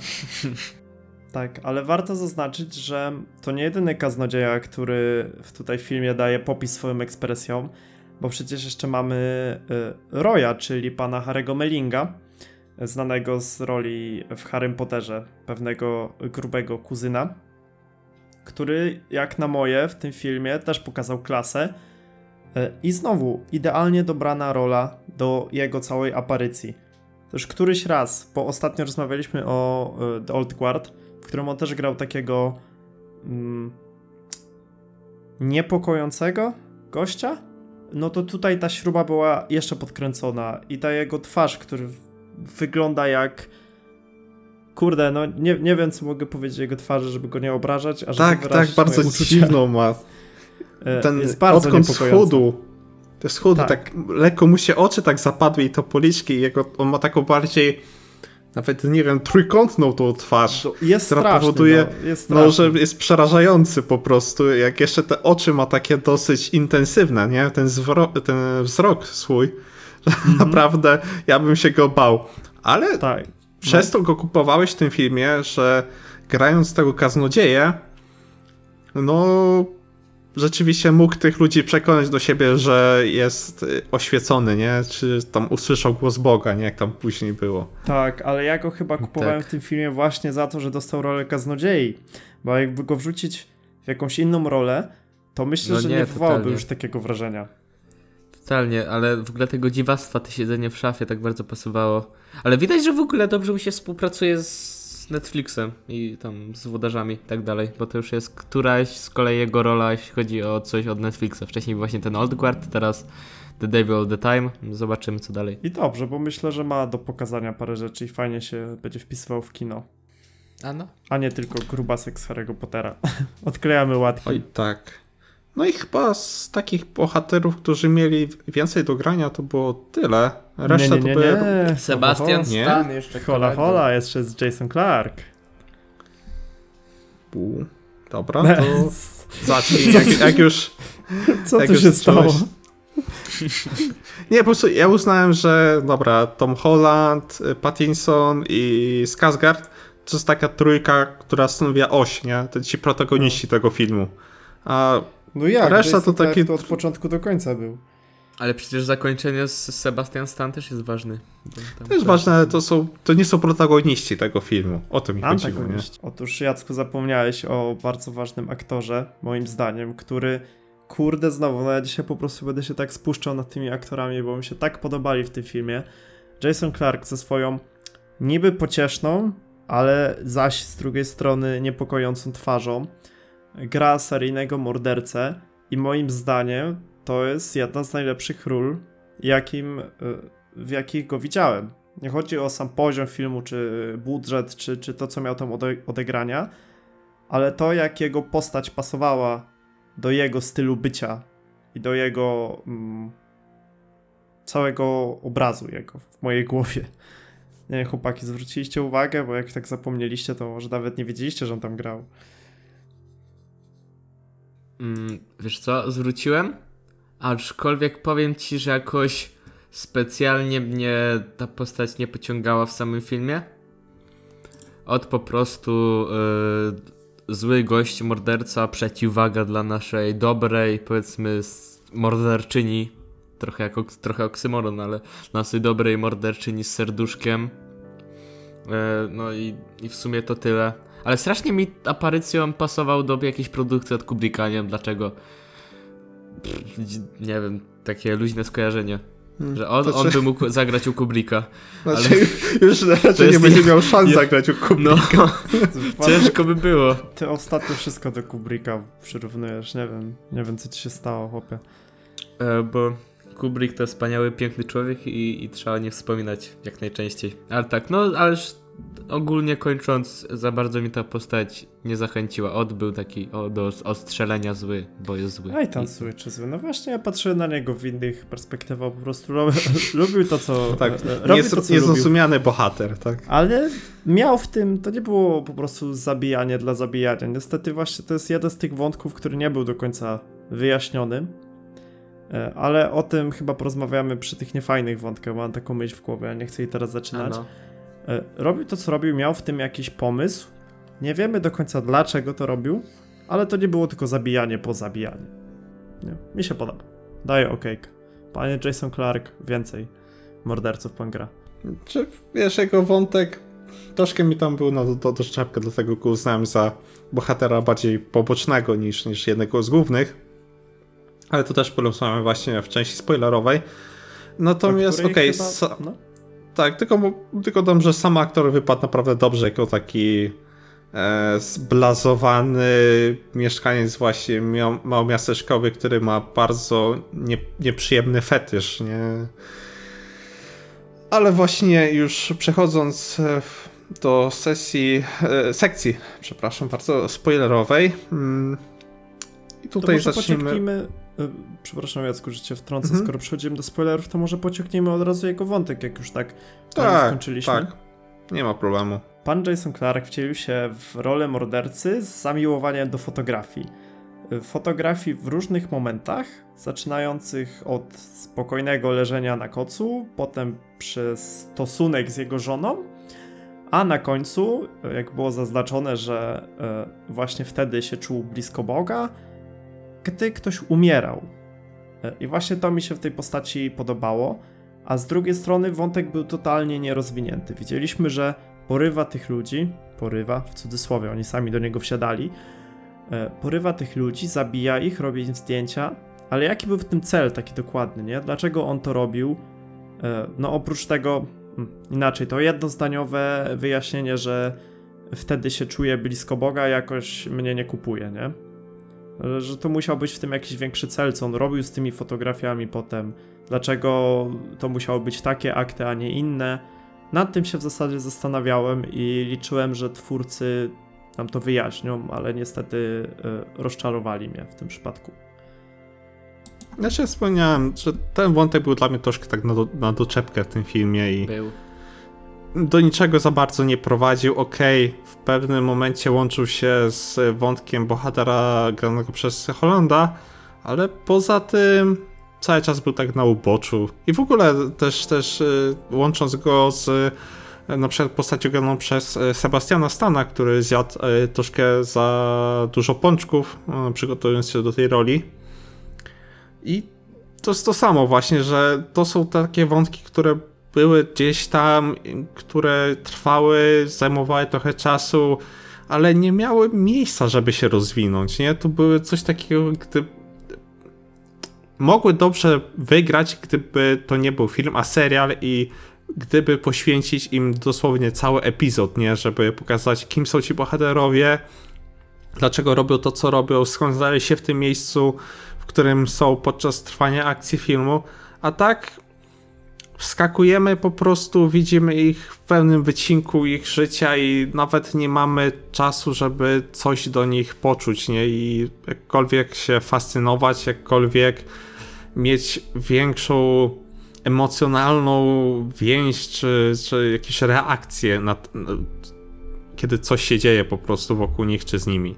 Tak, ale warto zaznaczyć, że to nie jedyny kaznodzieja, który w tutaj filmie daje popis swoją ekspresją, bo przecież jeszcze mamy y, Roya, czyli pana Harry'ego Mellinga, znanego z roli w Harrym Potterze, pewnego grubego kuzyna, który jak na moje w tym filmie też pokazał klasę i znowu idealnie dobrana rola do jego całej aparycji. Już któryś raz, bo ostatnio rozmawialiśmy o y, The Old Guard, w którym on też grał takiego mm, niepokojącego gościa. No to tutaj ta śruba była jeszcze podkręcona i ta jego twarz, który wygląda jak kurde, no nie, nie wiem co mogę powiedzieć o jego twarzy, żeby go nie obrażać, a żeby Tak, tak, bardzo uczucia. dziwną ma. <laughs> E, Ten jest bardzo odkąd schudł. Te schudł, Tak. tak. lekko mu się oczy tak zapadły i to policzki jego, on ma taką bardziej, nawet nie wiem, trójkątną tą twarz. To Jest która straszny, powoduje, no, jest No, że jest przerażający po prostu, jak jeszcze te oczy ma takie dosyć intensywne, nie? Ten, zwro- ten wzrok swój, że <laughs> Mhm. naprawdę ja bym się go bał. Ale Tak. przez to go kupowałeś w tym filmie, że grając tego kaznodzieję, no rzeczywiście mógł tych ludzi przekonać do siebie, że jest y, oświecony, nie? Czy tam usłyszał głos Boga, nie? Jak tam później było. Tak, ale ja go chyba kupowałem Tak. w tym filmie właśnie za to, że dostał rolę kaznodziei. Bo jakby go wrzucić w jakąś inną rolę, to myślę, No że nie, nie, wywołałby już takiego wrażenia. Totalnie, ale w ogóle tego dziwactwa, to siedzenie w szafie tak bardzo pasowało. Ale widać, że w ogóle dobrze mu się współpracuje z Netflixem i tam z włodarzami i tak dalej, bo to już jest któraś z kolei jego rola, jeśli chodzi o coś od Netflixa. Wcześniej był właśnie ten Old Guard, teraz The Devil All The Time. Zobaczymy co dalej. I dobrze, bo myślę, że ma do pokazania parę rzeczy i fajnie się będzie wpisywał w kino. A no. A nie tylko grubasek z Harry'ego Pottera. <laughs> Odklejamy łatwiej. Oj, tak. No i chyba z takich bohaterów, którzy mieli więcej do grania, to było tyle. Reszta nie, nie, to nie, były. nie. Sebastian Nie? Stan jeszcze. Hola, hola, jeszcze jest Jason Clark. U, Dobra, to zacznij, jak, jak już... <laughs> Co jak tu już się stało? Nie, po prostu ja uznałem, że dobra, Tom Holland, y, Pattinson i Skarsgård to jest taka trójka, która stanowiła oś, nie? To ci protagoniści tego filmu. A No jak? Reszta Jason to taki- Clarke to od początku do końca był. Ale przecież zakończenie z Sebastian Stan też jest ważny. Tam to jest też- ważne, ale to, są, to nie są protagoniści tego filmu. O to mi chodziło, nie? Otóż Jacku zapomniałeś o bardzo ważnym aktorze, moim zdaniem, który kurde znowu, no ja dzisiaj po prostu będę się tak spuszczał nad tymi aktorami, bo mi się tak podobali w tym filmie. Jason Clark ze swoją niby pocieszną, ale zaś z drugiej strony niepokojącą twarzą gra seryjnego mordercę i moim zdaniem to jest jedna z najlepszych ról, jakim, y, w jakich go widziałem. Nie chodzi o sam poziom filmu, czy budżet, czy, czy to, co miał tam ode odegrania, ale to, jak jego postać pasowała do jego stylu bycia i do jego mm, całego obrazu jego w mojej głowie. Nie chłopaki, zwróciliście uwagę, bo jak tak zapomnieliście, to może nawet nie wiedzieliście, że on tam grał. Mm, wiesz co, zwróciłem, aczkolwiek powiem ci, że jakoś specjalnie mnie ta postać nie pociągała w samym filmie. Od po prostu y, zły gość, morderca, przeciwwaga dla naszej dobrej, powiedzmy, morderczyni. Trochę jak trochę oksymoron, ale naszej dobrej morderczyni z serduszkiem. E, No i, i w sumie to tyle. Ale strasznie mi aparycją pasował do jakiejś produkcji od Kubricka, nie wiem dlaczego. Pff, Nie wiem, takie luźne skojarzenie. Że on, To on by mógł zagrać u Kubricka. Znaczy, <laughs> już raczej nie będzie nie- miał szans nie- zagrać u Kubricka. No, <laughs> ciężko by było. Ty ostatnio wszystko do Kubricka przyrównujesz, nie wiem, nie wiem co ci się stało, chłopie. E, bo Kubrick to wspaniały, piękny człowiek i, i trzeba nie wspominać jak najczęściej. Ale tak, no ależ ogólnie kończąc, za bardzo mi ta postać nie zachęciła. Od był taki o, do ostrzelenia zły, bo jest zły. Aj tam I- zły czy zły. No właśnie, ja patrzyłem na niego w innych perspektywach, po prostu lu- <laughs> lubił to, co <laughs> Tak, e, robił to, co lubił. niezrozumiany bohater, tak? Ale miał w tym, to nie było po prostu zabijanie dla zabijania. Niestety właśnie to jest jeden z tych wątków, który nie był do końca wyjaśniony. E, Ale o tym chyba porozmawiamy przy tych niefajnych wątkach, bo mam taką myśl w głowie, ja nie chcę jej teraz A zaczynać. no. E, Robił to, co robił, miał w tym jakiś pomysł. Nie wiemy do końca dlaczego to robił, ale to nie było tylko zabijanie po zabijaniu. Nie, mi się podoba. Daję okejkę. Panie Jason Clark, więcej morderców pan gra. Czy wiesz, jego wątek troszkę mi tam był na do, do, doszczepkę, dlatego go uznałem za bohatera bardziej pobocznego niż, niż jednego z głównych. Ale to też porozmawiamy właśnie w części spoilerowej. Natomiast, okej, chyba- sa- no. Tak, tylko, tylko dam, że sam aktor wypadł naprawdę dobrze jako taki e, zblazowany mieszkaniec właśnie mia- małomiasteczkowy, który ma bardzo nie, nieprzyjemny fetysz, nie? Ale właśnie już przechodząc e, do sesji, e, sekcji, przepraszam bardzo, spoilerowej. mm, I tutaj zaczniemy. Y, Przepraszam, Jacku, że cię wtrącę. Mhm. Skoro przechodzimy do spoilerów, to może pociągniemy od razu jego wątek, jak już tak Tak, skończyliśmy. tak. Nie ma problemu. Pan Jason Clark wcielił się w rolę mordercy z zamiłowaniem do fotografii. Y, Fotografii w różnych momentach, zaczynających od spokojnego leżenia na kocu, potem przez stosunek z jego żoną, a na końcu, y, jak było zaznaczone, że właśnie wtedy się czuł blisko Boga, gdy ktoś umierał. Y, I właśnie to mi się w tej postaci podobało. A z drugiej strony wątek był totalnie nierozwinięty. Widzieliśmy, że porywa tych ludzi, porywa w cudzysłowie, oni sami do niego wsiadali, e, porywa tych ludzi, zabija ich, robi im zdjęcia, ale jaki był w tym cel taki dokładny, nie? Dlaczego on to robił? E, No oprócz tego, hmm, inaczej, to jednozdaniowe wyjaśnienie, że wtedy się czuje blisko Boga, jakoś mnie nie kupuje, nie? E, Że to musiał być w tym jakiś większy cel, co on robił z tymi fotografiami potem, dlaczego to musiały być takie akty, a nie inne. Nad tym się w zasadzie zastanawiałem i liczyłem, że twórcy nam to wyjaśnią, ale niestety y, rozczarowali mnie w tym przypadku. Znaczy wspomniałem, że ten wątek był dla mnie troszkę tak na, do, na doczepkę w tym filmie i Był. Do niczego za bardzo nie prowadził. Okej, w pewnym momencie łączył się z wątkiem bohatera granego przez Holanda, ale poza tym cały czas był tak na uboczu. I w ogóle też, też y, łącząc go z y, na przykład postacią graną przez y, Sebastiana Stana, który zjadł troszkę za dużo pączków, przygotowując się do tej roli. I to jest to samo właśnie, że to są takie wątki, które były gdzieś tam, które trwały, zajmowały trochę czasu, ale nie miały miejsca, żeby się rozwinąć, nie? To były coś takiego, gdy mogły dobrze wygrać, gdyby to nie był film, a serial i gdyby poświęcić im dosłownie cały epizod, nie? Żeby pokazać, kim są ci bohaterowie, dlaczego robią to, co robią, skąd znaleźli się w tym miejscu, w którym są podczas trwania akcji filmu, a tak wskakujemy po prostu, widzimy ich w pełnym wycinku ich życia i nawet nie mamy czasu, żeby coś do nich poczuć, nie? I jakkolwiek się fascynować, jakkolwiek mieć większą emocjonalną więź, czy, czy jakieś reakcje, na, kiedy coś się dzieje po prostu wokół nich, czy z nimi.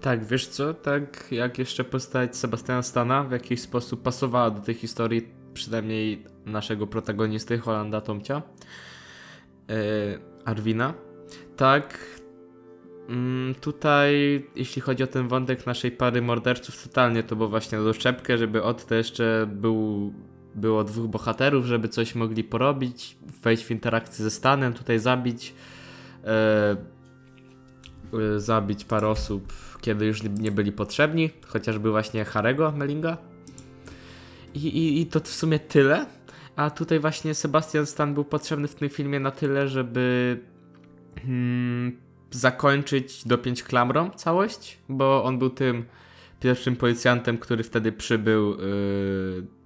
Tak, wiesz co, tak jak jeszcze postać Sebastiana Stana w jakiś sposób pasowała do tej historii, przynajmniej naszego protagonisty Holanda Tomcia, yy, Arwina, tak mm, tutaj jeśli chodzi o ten wątek naszej pary morderców, totalnie to było właśnie na doszczepkę, żeby od to jeszcze był, było dwóch bohaterów, żeby coś mogli porobić, wejść w interakcję ze Stanem, tutaj zabić yy, yy, zabić parę osób, kiedy już nie byli potrzebni, chociażby właśnie Harego Melinga. I, i, I to w sumie tyle. A tutaj właśnie Sebastian Stan był potrzebny w tym filmie na tyle, żeby hmm, zakończyć dopiąć klamrą całość, bo on był tym pierwszym policjantem, który wtedy przybył yy,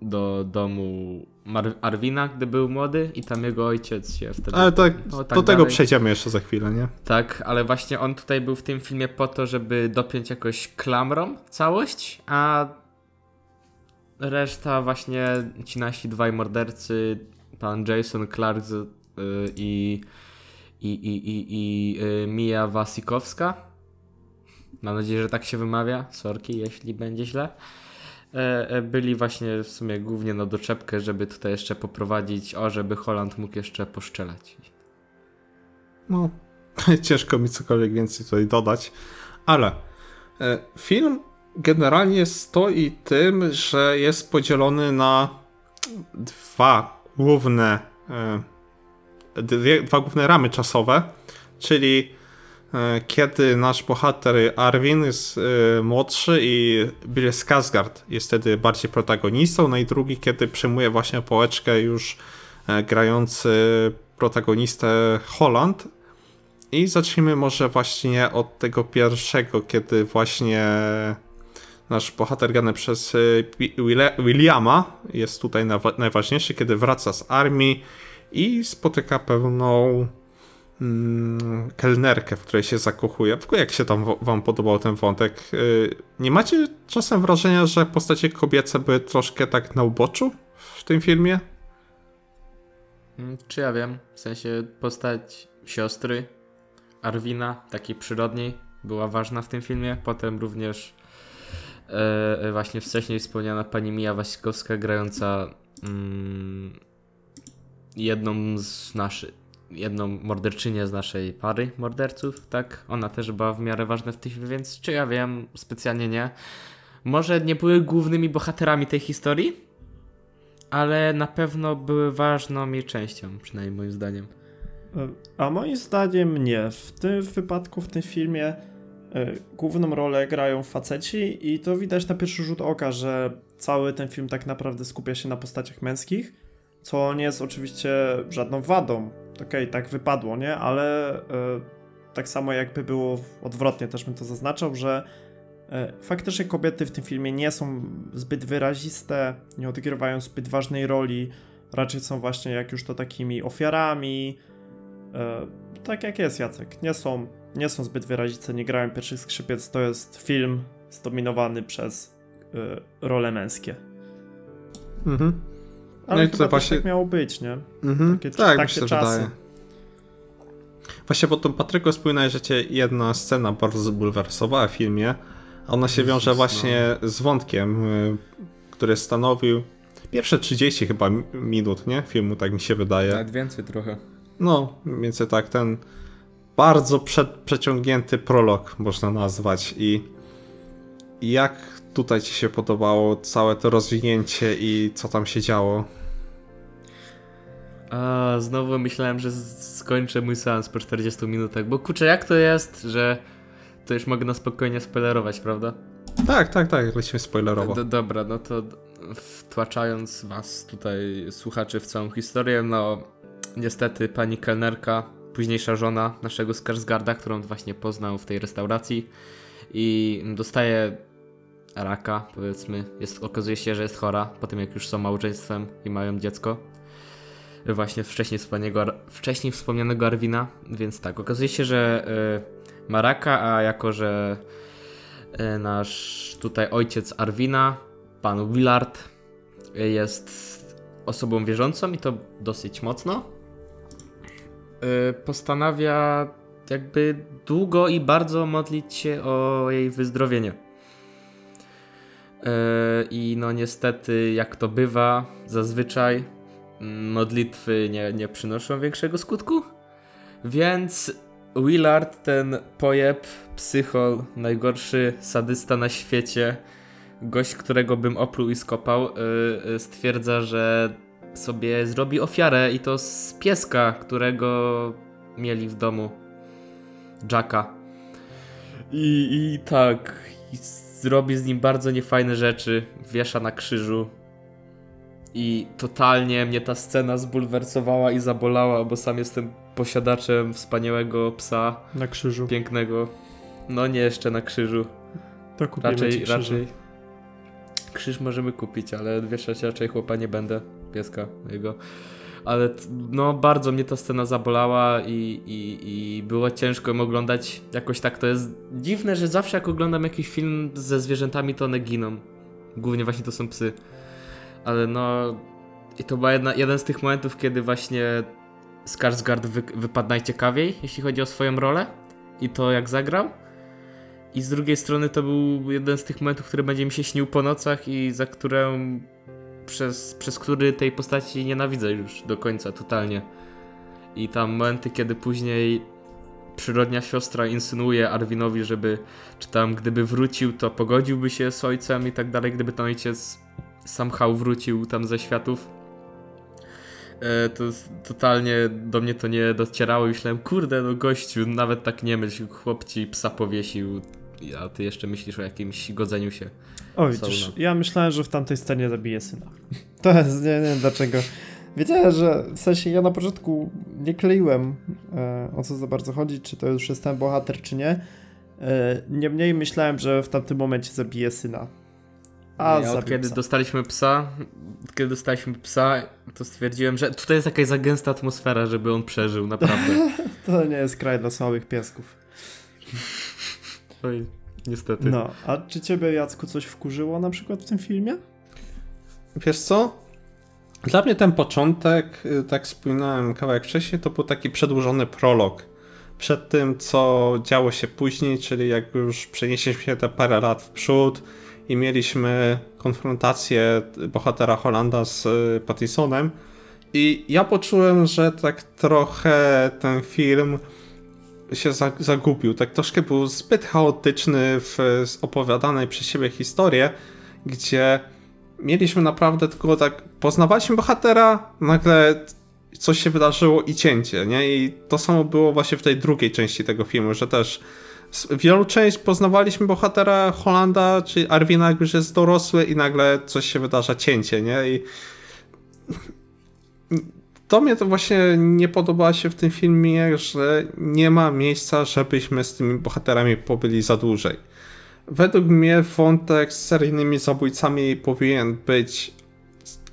do domu Mar Arwina, gdy był młody i tam jego ojciec się wtedy... Ale tak, no, tak do tego dalej. przejdziemy jeszcze za chwilę, nie? Tak, ale właśnie on tutaj był w tym filmie po to, żeby dopiąć jakoś klamrą całość, a reszta właśnie ci nasi dwaj mordercy, pan Jason Clark y, i, i, i, i, i y, Mia Wasikowska. Mam nadzieję, że tak się wymawia. Sorki, jeśli będzie źle. E, e, Byli właśnie w sumie głównie na doczepkę, żeby tutaj jeszcze poprowadzić, o, żeby Holland mógł jeszcze poszczelać. No, <laughs> ciężko mi cokolwiek więcej tutaj dodać, ale e, film generalnie stoi tym, że jest podzielony na dwa główne e, dwie, dwa główne ramy czasowe, czyli e, kiedy nasz bohater Arwin jest e, młodszy i Bill Skarsgård jest wtedy bardziej protagonistą, no i drugi, kiedy przyjmuje właśnie pałeczkę już grający protagonistę Holland. I zacznijmy może właśnie od tego pierwszego, kiedy właśnie nasz bohater grany przez Willa- Williama jest tutaj najważniejszy, kiedy wraca z armii i spotyka pewną mm, kelnerkę, w której się zakochuje. W ogóle jak się tam wam podobał ten wątek? Y, Nie macie czasem wrażenia, że postacie kobiece były troszkę tak na uboczu w tym filmie? Mm, Czy ja wiem? W sensie postać siostry Arwina, takiej przyrodniej, była ważna w tym filmie. Potem również e, e, właśnie wcześniej wspomniana pani Mija Wasikowska, grająca mm, jedną z naszych, jedną morderczynię z naszej pary morderców, tak? Ona też była w miarę ważna w filmie, więc czy ja wiem? Specjalnie nie. Może nie były głównymi bohaterami tej historii, ale na pewno były ważną jej częścią, przynajmniej moim zdaniem. E, A moim zdaniem nie. W tym wypadku, w tym filmie główną rolę grają faceci i to widać na pierwszy rzut oka, że cały ten film tak naprawdę skupia się na postaciach męskich, co nie jest oczywiście żadną wadą. Okej, tak wypadło, nie? Ale e, tak samo jakby było odwrotnie, też bym to zaznaczał, że e, faktycznie kobiety w tym filmie nie są zbyt wyraziste, nie odgrywają zbyt ważnej roli, raczej są właśnie jak już to takimi ofiarami, E, tak jak jest Jacek, nie są, nie są zbyt wyraziste, nie grają pierwszych skrzypiec, to jest film zdominowany przez e, role męskie. Mhm. Ale No i tutaj właśnie- tak miało być, nie? Mhm. Takie- tak, takie mi się czasy. wydaje. Właśnie po tym Patryku wspominałeś, że cię jedna scena bardzo zbulwersowała w filmie. a Ona się Jezus, wiąże no. właśnie z wątkiem, y, który stanowił pierwsze 30 chyba mi- minut, nie? Filmu, tak mi się wydaje. więcej trochę. No, więc tak, ten bardzo prze, przeciągnięty prolog można nazwać i jak tutaj ci się podobało całe to rozwinięcie i co tam się działo? A, znowu myślałem, że skończę mój seans po 40 minutach, bo kurczę, jak to jest, że to już mogę na spokojnie spoilerować, prawda? Tak, tak, tak, lecimy spoilerowo. Do, dobra, no to d- wtłaczając was tutaj, słuchaczy, w całą historię, no niestety pani kelnerka, późniejsza żona naszego Skarsgarda, którą właśnie poznał w tej restauracji i dostaje raka, powiedzmy, jest, okazuje się, że jest chora, po tym jak już są małżeństwem i mają dziecko. Właśnie wcześniej wspomnianego, wcześniej wspomnianego Arwina, więc tak, okazuje się, że y, ma raka, a jako, że y, nasz tutaj ojciec Arwina, pan Willard, y, jest osobą wierzącą i to dosyć mocno, postanawia jakby długo i bardzo modlić się o jej wyzdrowienie. E, I no niestety, jak to bywa, zazwyczaj modlitwy nie, nie przynoszą większego skutku. Więc Willard, ten pojeb, psychol, najgorszy sadysta na świecie, gość, którego bym opluł i skopał, y, y, stwierdza, że sobie zrobi ofiarę i to z pieska, którego mieli w domu. Jacka. I, i tak, i zrobi z nim bardzo niefajne rzeczy, wiesza na krzyżu. I totalnie mnie ta scena zbulwersowała i zabolała, bo sam jestem posiadaczem wspaniałego psa, Na krzyżu. pięknego. No nie jeszcze na krzyżu. To kupimy Raczej, krzyże. raczej. Krzyż możemy kupić, ale wieszać raczej chłopa nie będę. Pieska jego. Ale no bardzo mnie ta scena zabolała i, i, i było ciężko ją oglądać. Jakoś tak to jest dziwne, że zawsze jak oglądam jakiś film ze zwierzętami, to one giną. Głównie właśnie to są psy. Ale no... I to był jedna, jeden z tych momentów, kiedy właśnie Skarsgård wy, wypadł najciekawiej, jeśli chodzi o swoją rolę. I to jak zagrał. I z drugiej strony to był jeden z tych momentów, który będzie mi się śnił po nocach i za którą przez, przez który tej postaci nienawidzę już do końca totalnie. I tam momenty, kiedy później przyrodnia siostra insynuuje Arwinowi, żeby czy tam gdyby wrócił, to pogodziłby się z ojcem i tak dalej, gdyby ten ojciec somehow wrócił tam ze światów. E, to totalnie do mnie to nie docierało i myślałem, kurde, no gościu, nawet tak nie myśl, chłop ci psa powiesił, a ty jeszcze myślisz o jakimś godzeniu się. O, Sauna. widzisz, ja myślałem, że w tamtej scenie zabije syna. <laughs> To jest, nie, nie wiem dlaczego. Wiedziałem, że w sensie ja na początku nie kleiłem e, o co za bardzo chodzi, czy to już jest ten bohater, czy nie. E, niemniej myślałem, że w tamtym momencie zabije syna. A ja od kiedy psa. dostaliśmy psa, od kiedy dostaliśmy psa, to stwierdziłem, że tutaj jest jakaś za gęsta atmosfera, żeby on przeżył, naprawdę. <laughs> To nie jest kraj dla słabych piesków. Oj, niestety. No, a czy ciebie, Jacku, coś wkurzyło na przykład w tym filmie? Wiesz co? Dla mnie ten początek, y, tak wspominałem kawałek wcześniej, to był taki przedłużony prolog. Przed tym, co działo się później, czyli jak już przenieśliśmy się te parę lat w przód i mieliśmy konfrontację bohatera Holanda z y, Pattisonem. I ja poczułem, że tak trochę ten film się za- zagubił. Tak troszkę był zbyt chaotyczny w opowiadanej przez siebie historii, gdzie mieliśmy naprawdę tylko tak, poznawaliśmy bohatera, nagle coś się wydarzyło i cięcie, nie? I to samo było właśnie w tej drugiej części tego filmu, że też wielu część poznawaliśmy bohatera Holanda, czy Arwina, jak już jest dorosły i nagle coś się wydarza, cięcie, nie? I to mnie to właśnie nie podoba się w tym filmie, że nie ma miejsca, żebyśmy z tymi bohaterami pobyli za dłużej. Według mnie wątek z seryjnymi zabójcami powinien być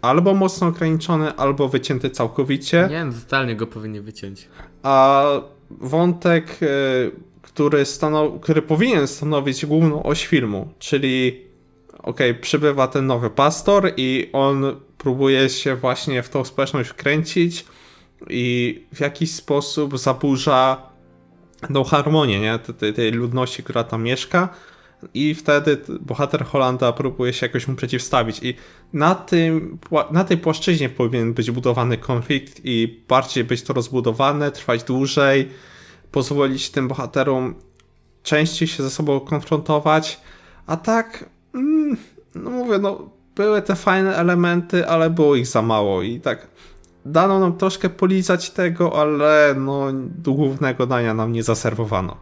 albo mocno ograniczony, albo wycięty całkowicie, Nie, no, totalnie go powinni wyciąć. a wątek, e, który, stanow- który powinien stanowić główną oś filmu, czyli okej, przybywa ten nowy pastor i on próbuje się właśnie w tą społeczność wkręcić i w jakiś sposób zaburza tą harmonię, nie? Tej, tej, ludności, która tam mieszka. I wtedy bohater Holanda próbuje się jakoś mu przeciwstawić. I na, tym, na tej płaszczyźnie powinien być budowany konflikt i bardziej być to rozbudowane, trwać dłużej, pozwolić tym bohaterom częściej się ze sobą konfrontować. A tak, mm, no mówię, no były te fajne elementy, ale było ich za mało i tak dano nam troszkę polizać tego, ale no do głównego dania nam nie zaserwowano.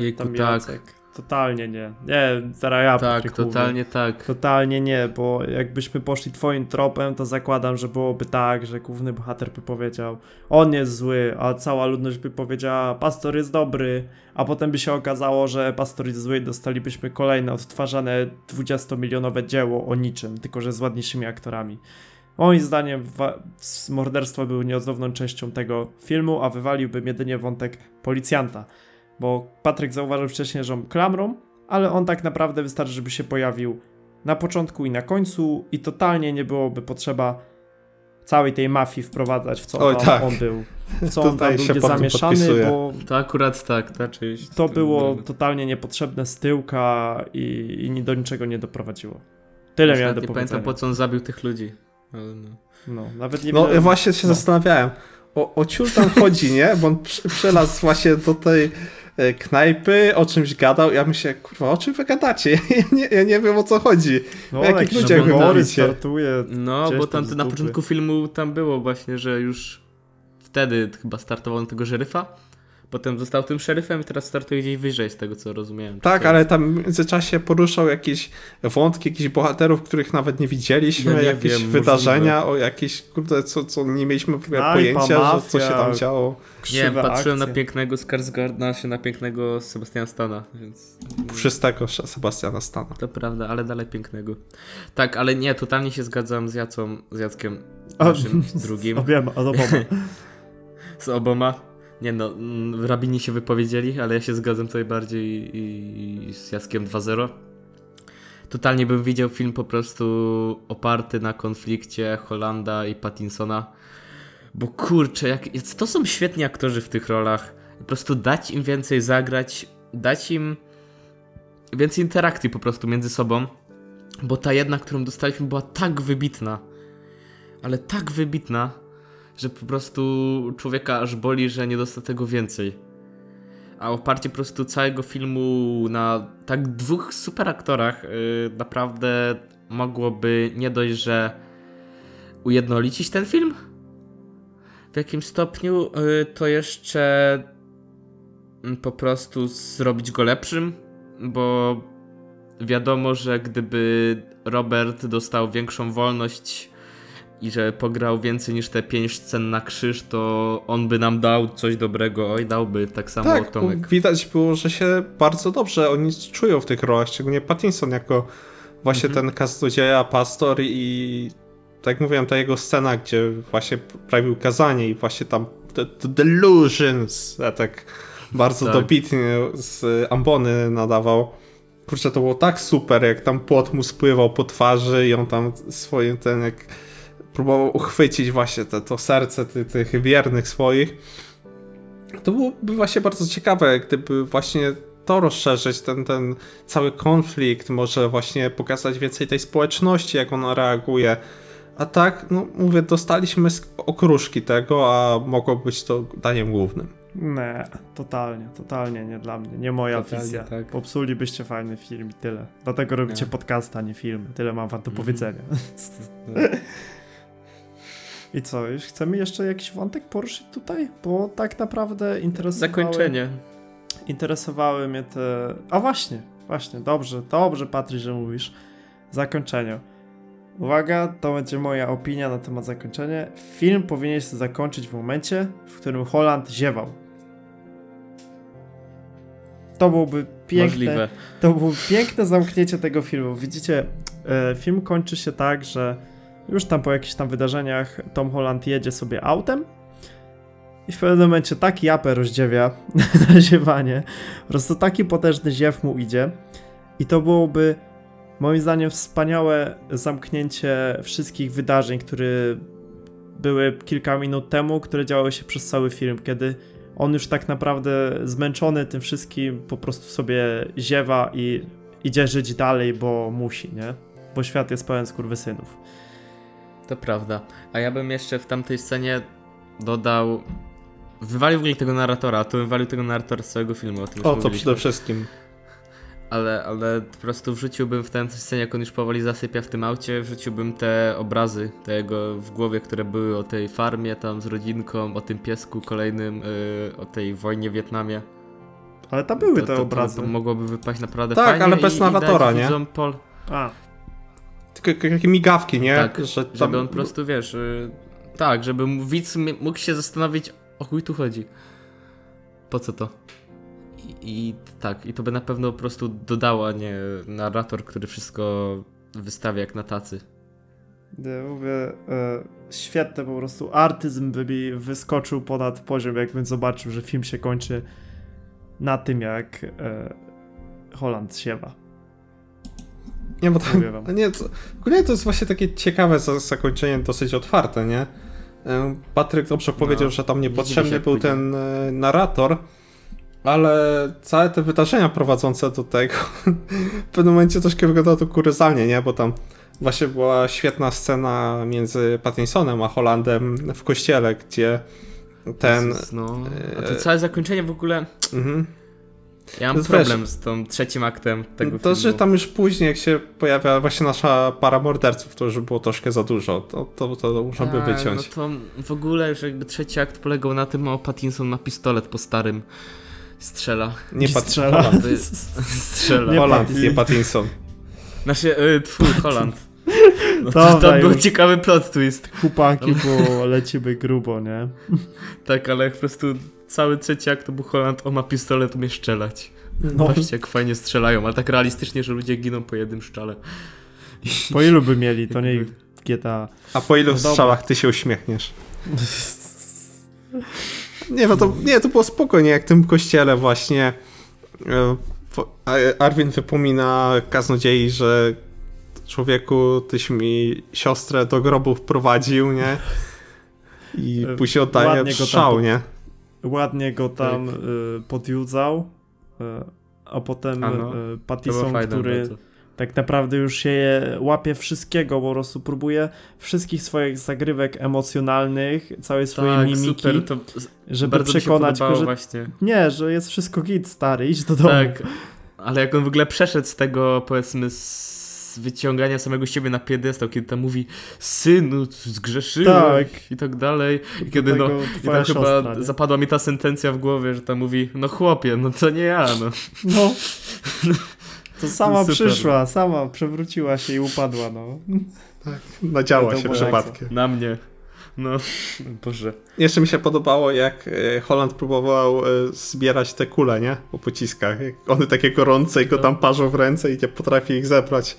Jejku, tam tak. Totalnie nie. Nie, teraz ja Tak, totalnie tak. Totalnie nie, bo jakbyśmy poszli twoim tropem, to zakładam, że byłoby tak, że główny bohater by powiedział on jest zły, a cała ludność by powiedziała pastor jest dobry, a potem by się okazało, że pastor jest zły i dostalibyśmy kolejne odtwarzane 20-milionowe dzieło o niczym, tylko że z ładniejszymi aktorami. Moim zdaniem morderstwa były nieodzowną częścią tego filmu, a wywaliłbym jedynie wątek policjanta. Bo Patryk zauważył wcześniej, że on klamrą, ale on tak naprawdę wystarczy, żeby się pojawił na początku i na końcu i totalnie nie byłoby potrzeba całej tej mafii wprowadzać, w co Oj, tam tak. on był. W co on Tutaj tam był zamieszany, podpisuję. bo To akurat tak, ta część. to było totalnie niepotrzebne z tyłka i, i do niczego nie doprowadziło. Tyle miałem do Nie pamiętam powiedzenia. po co on zabił tych ludzi. Ale no. No, nawet nie No wiem. ja właśnie się no. zastanawiałem, o, o ciul tam chodzi, nie? Bo on przy, przylazł właśnie do tej knajpy, o czymś gadał. Ja myślę, kurwa, o czym wy gadacie? <laughs> Ja nie, ja nie wiem o co chodzi. no, o jakich ludziach wy mówicie? startuje. No, bo tam na początku filmu tam było właśnie, że już wtedy chyba startował na tego szeryfa. Potem został tym szeryfem i teraz startuje gdzieś wyżej z tego co rozumiałem. Tak, ale tam w międzyczasie poruszał jakieś wątki, jakichś bohaterów, których nawet nie widzieliśmy, Ja nie jakieś wiem, wydarzenia, o jakieś, kurde, co, co nie mieliśmy w ogóle Knajpa, pojęcia, że co się tam działo. Nie wiem, patrzyłem na akcje. pięknego Skarsgarda, się na pięknego Sebastiana Stana, więc Sebastiana Stana. to prawda, ale dalej pięknego. Tak, ale nie, totalnie się zgadzam z Jacą, z Jackiem A, naszym <laughs> drugim, Obiema, od oboma. z oboma. <laughs> Nie no, mm, rabini się wypowiedzieli, ale ja się zgadzam tutaj bardziej i, i z Jackiem 2.0. Totalnie bym widział film po prostu oparty na konflikcie Holanda i Pattinsona. Bo kurczę, jak, to są świetni aktorzy w tych rolach. Po prostu dać im więcej zagrać, dać im więcej interakcji po prostu między sobą. Bo ta jedna, którą dostaliśmy, była tak wybitna. Ale tak wybitna, że po prostu człowieka aż boli, że nie dostał tego więcej. A oparcie po prostu całego filmu na tak dwóch super aktorach yy, naprawdę mogłoby nie dość, że ujednolicić ten film w jakimś stopniu, yy, to jeszcze mm, po prostu zrobić go lepszym, bo wiadomo, że gdyby Robert dostał większą wolność i że pograł więcej niż te pięć scen na krzyż, to on by nam dał coś dobrego. Oj, dałby tak samo Tak, Tomek. widać było, że się bardzo dobrze oni czują w tych rolach, szczególnie Pattinson jako właśnie Mhm. ten kaznodzieja, pastor i tak jak mówiłem, ta jego scena, gdzie właśnie prawił kazanie i właśnie tam the, the delusions, a tak bardzo Tak. dobitnie z ambony nadawał. Kurczę, to było tak super, jak tam płot mu spływał po twarzy i on tam swoim ten, jak próbował uchwycić właśnie te, to serce ty, tych wiernych swoich. To byłoby właśnie bardzo ciekawe, gdyby właśnie to rozszerzyć, ten, ten cały konflikt, może właśnie pokazać więcej tej społeczności, jak ona reaguje. A tak, no mówię, dostaliśmy okruszki tego, a mogło być to daniem głównym. Nie, totalnie, totalnie nie dla mnie, nie moja Totalnie wizja. tak. Popsulibyście fajny film i tyle. Dlatego robicie Nie. podcasta, a nie filmy. Tyle mam wam do Mhm. powiedzenia. <laughs> I co, chcemy jeszcze jakiś wątek poruszyć tutaj? Bo tak naprawdę interesowały, Zakończenie. interesowały mnie te... A właśnie, właśnie, dobrze, dobrze Patry, że mówisz. Zakończenie. Uwaga, to będzie moja opinia na temat zakończenia. Film powinien się zakończyć w momencie, w którym Holland ziewał. To byłoby piękne. Możliwe. To było piękne zamknięcie tego filmu. Widzicie, e, film kończy się tak, że już tam po jakichś tam wydarzeniach Tom Holland jedzie sobie autem i w pewnym momencie taki japę rozdziewia <laughs> na ziewanie. Po prostu taki potężny ziew mu idzie i to byłoby Moim zdaniem wspaniałe zamknięcie wszystkich wydarzeń, które były kilka minut temu, które działy się przez cały film, kiedy on już tak naprawdę zmęczony tym wszystkim po prostu sobie ziewa i idzie żyć dalej, bo musi, nie? Bo świat jest pełen skurwysynów. To prawda. A ja bym jeszcze w tamtej scenie dodał. Wywalił w ogóle tego narratora, to wywalił tego narratora z całego filmu. O, tym O, to przede wszystkim. Ale, ale po prostu wrzuciłbym w tę scenę, jak on już powoli zasypia w tym aucie, wrzuciłbym te obrazy tego w głowie, które były o tej farmie tam z rodzinką, o tym piesku kolejnym, yy, o tej wojnie w Wietnamie. Ale tam były To, te to, to, obrazy. to mogłoby wypaść naprawdę Tak, fajnie ale bez i, narratora, i dać nie? Pol, A, Tylko takie migawki, nie? Tak, że tam... żeby on po prostu, wiesz, yy, tak, żeby widz mógł się zastanowić, o chuj tu chodzi. Po co to? I, I tak, i to by na pewno po prostu dodało, a nie narrator, który wszystko wystawia jak na tacy. ja mówię, e, świetne po prostu. Artyzm by mi wyskoczył ponad poziom, jakbym zobaczył, że film się kończy na tym, jak e, Holland siewa. Nie, bo to, nie, to, ogólnie to jest właśnie takie ciekawe za, zakończenie, dosyć otwarte, nie? E, Patryk dobrze powiedział, że tam niepotrzebny był pójdzie. ten e, narrator, ale całe te wydarzenia prowadzące do tego <laughs> w pewnym momencie troszkę wyglądało to kuryzalnie, nie? Bo tam właśnie była świetna scena między Pattinsonem a Hollandem w kościele, gdzie ten... Jezus, no. A e, to całe zakończenie w ogóle. Mhm. Ja mam To problem wiesz- z tą trzecim aktem tego To, filmu. że tam już później, jak się pojawia właśnie nasza para morderców, to już było troszkę za dużo. To, to, to można by Tak, wyciąć. No to w ogóle już jakby trzeci akt polegał na tym, o Pattinson ma pistolet po starym. Strzela. Nie Pat- strzela. Holland, <laughs> Strzela. Nie Holland, Pattinson. nie Pattinson. Znaczy, y, twój Holland. <laughs> No, to, to był ciekawy plot twist. Chłopaki, bo lecimy grubo, nie? Tak, ale po prostu cały trzeci akt to był Holland, on ma pistolet, umie strzelać. No, Patrzcie jak fajnie strzelają, ale tak realistycznie, że ludzie giną po jednym szczale. po ilu by mieli, to nie GTA. A po ilu No strzałach ty się uśmiechniesz? <laughs> Nie, no to, nie, to było spokojnie, jak w tym kościele właśnie e, Arwin wypomina kaznodziei, że człowieku, tyś mi siostrę do grobu wprowadził, nie? I E, później oddaje strzał, nie? Ładnie go tam Tak. y, podjudzał, y, a potem A no, y, Pattison, który tak naprawdę już się je łapie wszystkiego, po prostu próbuje wszystkich swoich zagrywek emocjonalnych, całej swojej Tak, mimiki, super, to żeby przekonać go, że właśnie. nie, że jest wszystko git, stary, idź do domu. Tak, ale jak on w ogóle przeszedł z tego, powiedzmy, z wyciągania samego siebie na piedestał, kiedy tam mówi synu, zgrzeszyłeś Tak. i tak dalej. I kiedy no, i tam chyba nie? zapadła mi ta sentencja w głowie, że tam mówi, no chłopie, no to nie ja, no. No. <laughs> To sama Super. przyszła, sama przewróciła się i upadła, no. Nadziała To się przypadkiem. Na mnie. No, Boże. Jeszcze mi się podobało, jak e, Holland próbował e, zbierać te kule, nie? Po pociskach. One takie gorące i go tam parzą w ręce i nie potrafi ich zebrać.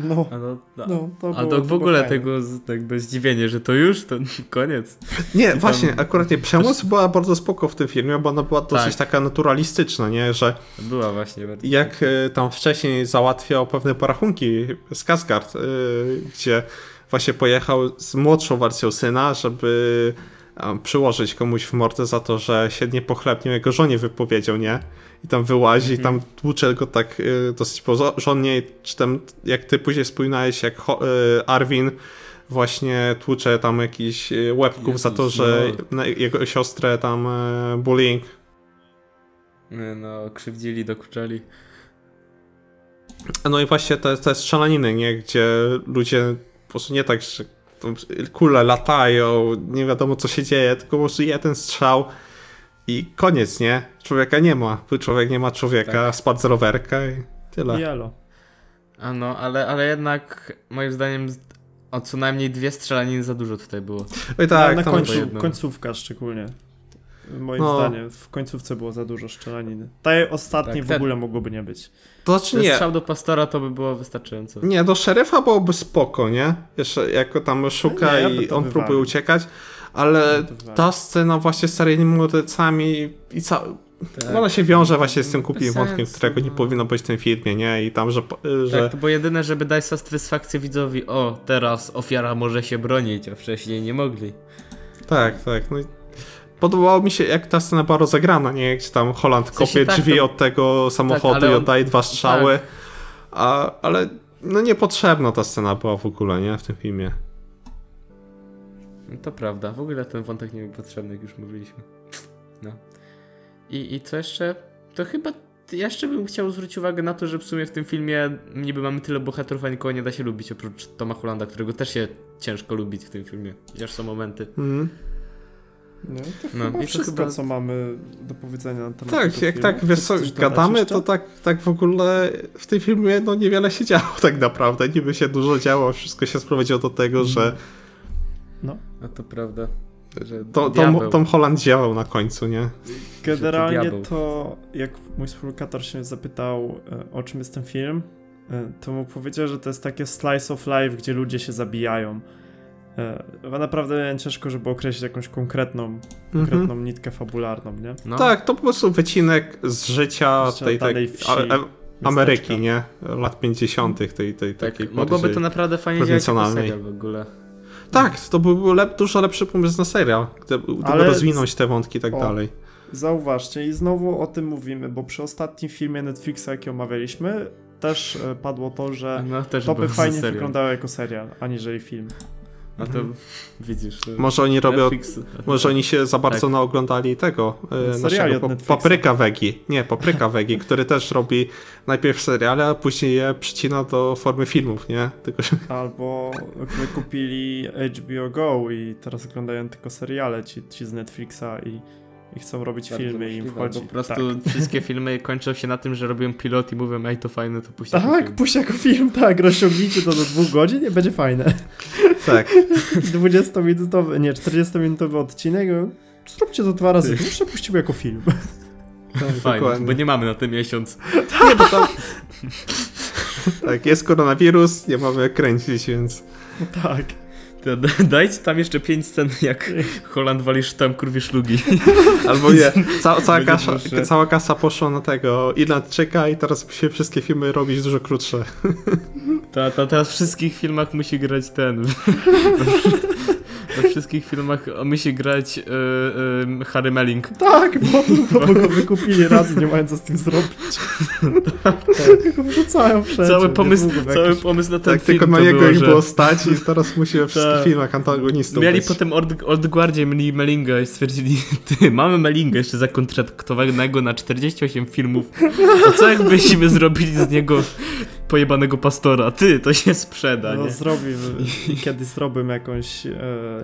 No, A no, no. no to A było, to w ogóle fajne. tego jakby zdziwienie, że to już, to <laughs> koniec. Nie, tam- właśnie, akurat nie. Przemoc była bardzo spoko w tym filmie, bo ona była dosyć Tak. taka naturalistyczna, nie? Że Była właśnie bardzo. jak e, tam wcześniej załatwiał pewne porachunki z Kasgard, e, gdzie właśnie pojechał z młodszą wersją syna, żeby e, przyłożyć komuś w mordę za to, że się nie pochlebnił, jego żonie wypowiedział, nie? I tam wyłazi, Mhm. tam tłucze go tak e, dosyć porządnie, czy tam, jak ty później wspominałeś, jak Ho- e, Arwin właśnie tłucze tam jakiś łebków za to, Jezus, że no. jego siostrę tam e, bullying No, krzywdzili, dokuczali. No i właśnie te, te strzelaniny, nie? Gdzie ludzie po prostu nie tak, że kule latają, nie wiadomo co się dzieje, tylko po prostu jeden strzał i koniec, nie? Człowieka nie ma. Człowiek nie ma człowieka, Tak. spadł z rowerka i tyle. Jelo. A no, ale, ale jednak moim zdaniem o co najmniej dwie strzelaniny za dużo tutaj było. No i Tak, na końcu, końcówka szczególnie. Moim No. zdaniem, w końcówce było za dużo strzelaniny. Tej ostatniej Tak, w ten- ogóle mogłoby nie być. to znaczy Ten nie. strzał do pastora to by było wystarczająco. Nie, do szeryfa byłoby spoko, nie? Jeszcze jako tam szuka Nie, ja i on próbuje uciekać, ale Ja ta scena właśnie z starymi mordercami i ca Tak. Ona się wiąże właśnie z tym Bez wątkiem, którego nie no. powinno być w tym filmie, nie? I tam, że... że... Tak, to było jedyne, żeby dać satysfakcję widzowi. O, teraz ofiara może się bronić, a wcześniej nie mogli. Tak, tak. No i podobało mi się, jak ta scena była rozegrana, nie? Jak tam Holland W sensie kopie tak, drzwi to- od tego samochodu ale i on- oddaje dwa strzały. tak. A, ale no niepotrzebna ta scena była w ogóle, nie? W tym filmie. No To prawda, w ogóle ten wątek nie był potrzebny, jak już mówiliśmy. No. I, I co jeszcze? To chyba ja jeszcze bym chciał zwrócić uwagę na to, że w sumie w tym filmie niby mamy tyle bohaterów, a nikogo nie da się lubić, oprócz Toma Hollanda, którego też się ciężko lubić w tym filmie. Chociaż są momenty. Mhm. No, to No, chyba i to wszystko, chyba- co mamy do powiedzenia na temat Tak, tego jak filmu. tak, wiesz co, gadamy, to tak, tak w ogóle w tym filmie no niewiele się działo tak naprawdę. Niby się dużo działo, wszystko się sprowadziło do tego, że No. No to prawda. Że to, diabeł. Tom, Tom Holland działał na końcu, nie? Generalnie to, jak mój współlokator się zapytał, e, o czym jest ten film, e, to mu powiedział, że to jest takie slice of life, gdzie ludzie się zabijają. E, a Naprawdę miałem ciężko, żeby określić jakąś konkretną, konkretną Mhm. nitkę fabularną, nie? No, Tak, to po prostu wycinek z życia Życia tej, tej wsi, a, a, miasteczka. Ameryki, nie? Lat 50. tej, tej tak, takiej mogłoby to naprawdę fajnie działać serial w ogóle. Tak, to byłby lep, dużo lepszy pomysł na serial, gdyby, rozwinąć te wątki i tak o, dalej. Zauważcie, i znowu o tym mówimy, bo przy ostatnim filmie Netflixa, jaki omawialiśmy, też e, padło to, że No też to by był fajnie serial. wyglądało jako serial, aniżeli film. No to widzisz. To Może oni robią, Netflix. może oni się za bardzo Tak. naoglądali tego, Seriali naszego. Papryka Wegi. Nie, Papryka Wegi, który też robi najpierw seriale, a później je przycina do formy filmów, nie? Tylko, że Albo wykupili HBO Go i teraz oglądają tylko seriale ci, ci z Netflixa i, i chcą robić Bardzo filmy i im wchodzi. Po prostu Tak, wszystkie filmy kończą się na tym, że robią pilot i mówią, ej to fajne, to puśćcie tak film. puść jako film, tak, rozciągnijcie to do dwóch godzin i będzie fajne. Tak. <laughs> 20-minutowy, nie, 40-minutowy odcinek, zróbcie to dwa razy dłuższe, puścimy jako film. Fajne, dokładnie. bo nie mamy na ten miesiąc. Nie, bo tam... tak, jest koronawirus, nie mamy kręcić, więc... tak. To dajcie tam jeszcze pięć scen, jak Holland wali sztam kurwie szlugi. <laughs> Albo nie, ca cała, kasa, cała kasa poszła na tego Irlandczyka i teraz się wszystkie filmy robić dużo krótsze. <laughs> To, to teraz w wszystkich filmach musi grać ten. <laughs> We wszystkich filmach musi grać y, y, Harry Melling. Tak, bo, bo, bo go wykupili raz i nie mają co z tym zrobić. tak. Go wrzucają wszędzie. Cały pomysł, cały jakiś- pomysł na ten Tak, film tylko na to niego było, ich że było stać i teraz musi we wszystkich Tak. filmach antagonistów Mieli być. potem Old, Old Guardzie mieli Melinga i stwierdzili, <laughs> ty, mamy Melinga jeszcze zakontraktowanego na 48 filmów. To co jakbyśmy zrobili z niego pojebanego pastora? Ty, to się sprzeda, No nie? zrobię, kiedyś zrobię jakąś, e,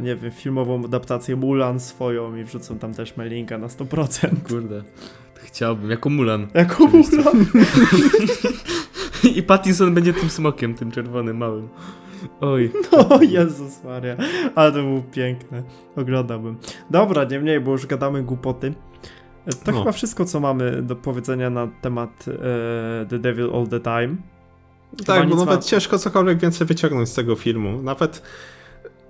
nie wiem, filmową adaptację Mulan swoją i wrzucą tam też Melinka na 100%. Kurde. Chciałbym, jako Mulan. Jako Mulan. <laughs> I Pattinson będzie tym smokiem, tym czerwonym, małym. Oj. O Jezus Maria, ale to było piękne. Oglądałbym. Dobra, nie mniej, bo już gadamy głupoty. E, To No. chyba wszystko, co mamy do powiedzenia na temat e, The Devil All The Time. Tak, bo nawet ma- ciężko cokolwiek więcej wyciągnąć z tego filmu. Nawet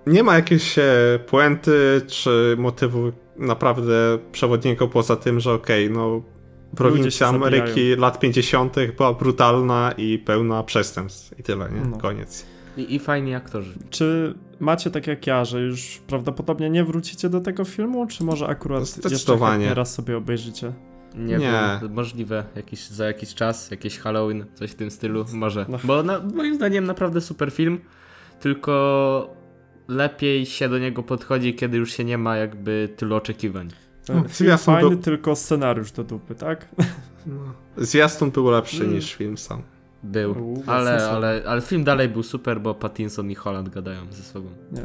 nie ma jakiejś e, puenty czy motywu naprawdę przewodniego poza tym, że okej, no Ludzie prowincja Ameryki lat 50. była brutalna i pełna przestępstw i tyle, nie? No. Koniec. I, I fajni aktorzy. Czy macie tak jak ja, że już prawdopodobnie nie wrócicie do tego filmu, czy może akurat jeszcze Zdecydowanie. chętnie raz sobie obejrzycie? Nie, Nie. wiem, możliwe, jakiś, za jakiś czas, jakiś Halloween, coś w tym stylu, może. No. Bo na, moim zdaniem naprawdę super film, tylko lepiej się do niego podchodzi, kiedy już się nie ma jakby tylu oczekiwań. No, Film zwiastun fajny, był- tylko scenariusz do dupy, tak? No. Zwiastun był lepszy Mm. niż film sam. Był, U, ale, ale, ale film dalej był super, bo Pattinson i Holland gadają ze sobą. Nie.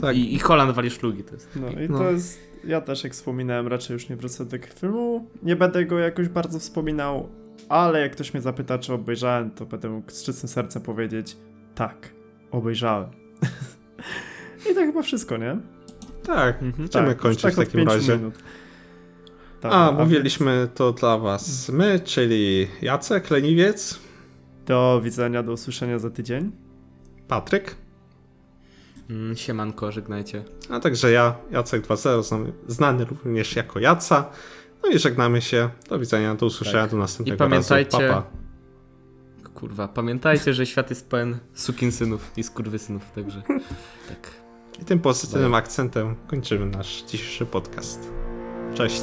Tak. I, I Holland wali szlugi, to jest. No i No. to jest, ja też jak wspominałem, raczej już nie wrócę do tego filmu. Nie będę go jakoś bardzo wspominał, ale jak ktoś mnie zapyta, czy obejrzałem, to będę mógł z czystym sercem powiedzieć, tak, obejrzałem. <laughs> I to chyba wszystko, nie? Tak, Mhm. będziemy tak, kończyć tak w takim razie. Minut. Tak, A, więc mówiliśmy to dla was my, czyli Jacek, Leniwiec, Do widzenia, do usłyszenia za tydzień. Patryk, Mm, Siemanko, żegnajcie. a także ja, Jacek 2.0, znany, znany również jako Jaca. No i żegnamy się. Do widzenia, do usłyszenia, Tak. do następnego I pamiętajcie- razu. Papa. Kurwa, pamiętajcie, że świat jest pełen sukinsynów i skurwysynów, także <laughs> tak. I tym pozytywnym akcentem kończymy nasz dzisiejszy podcast. Cześć.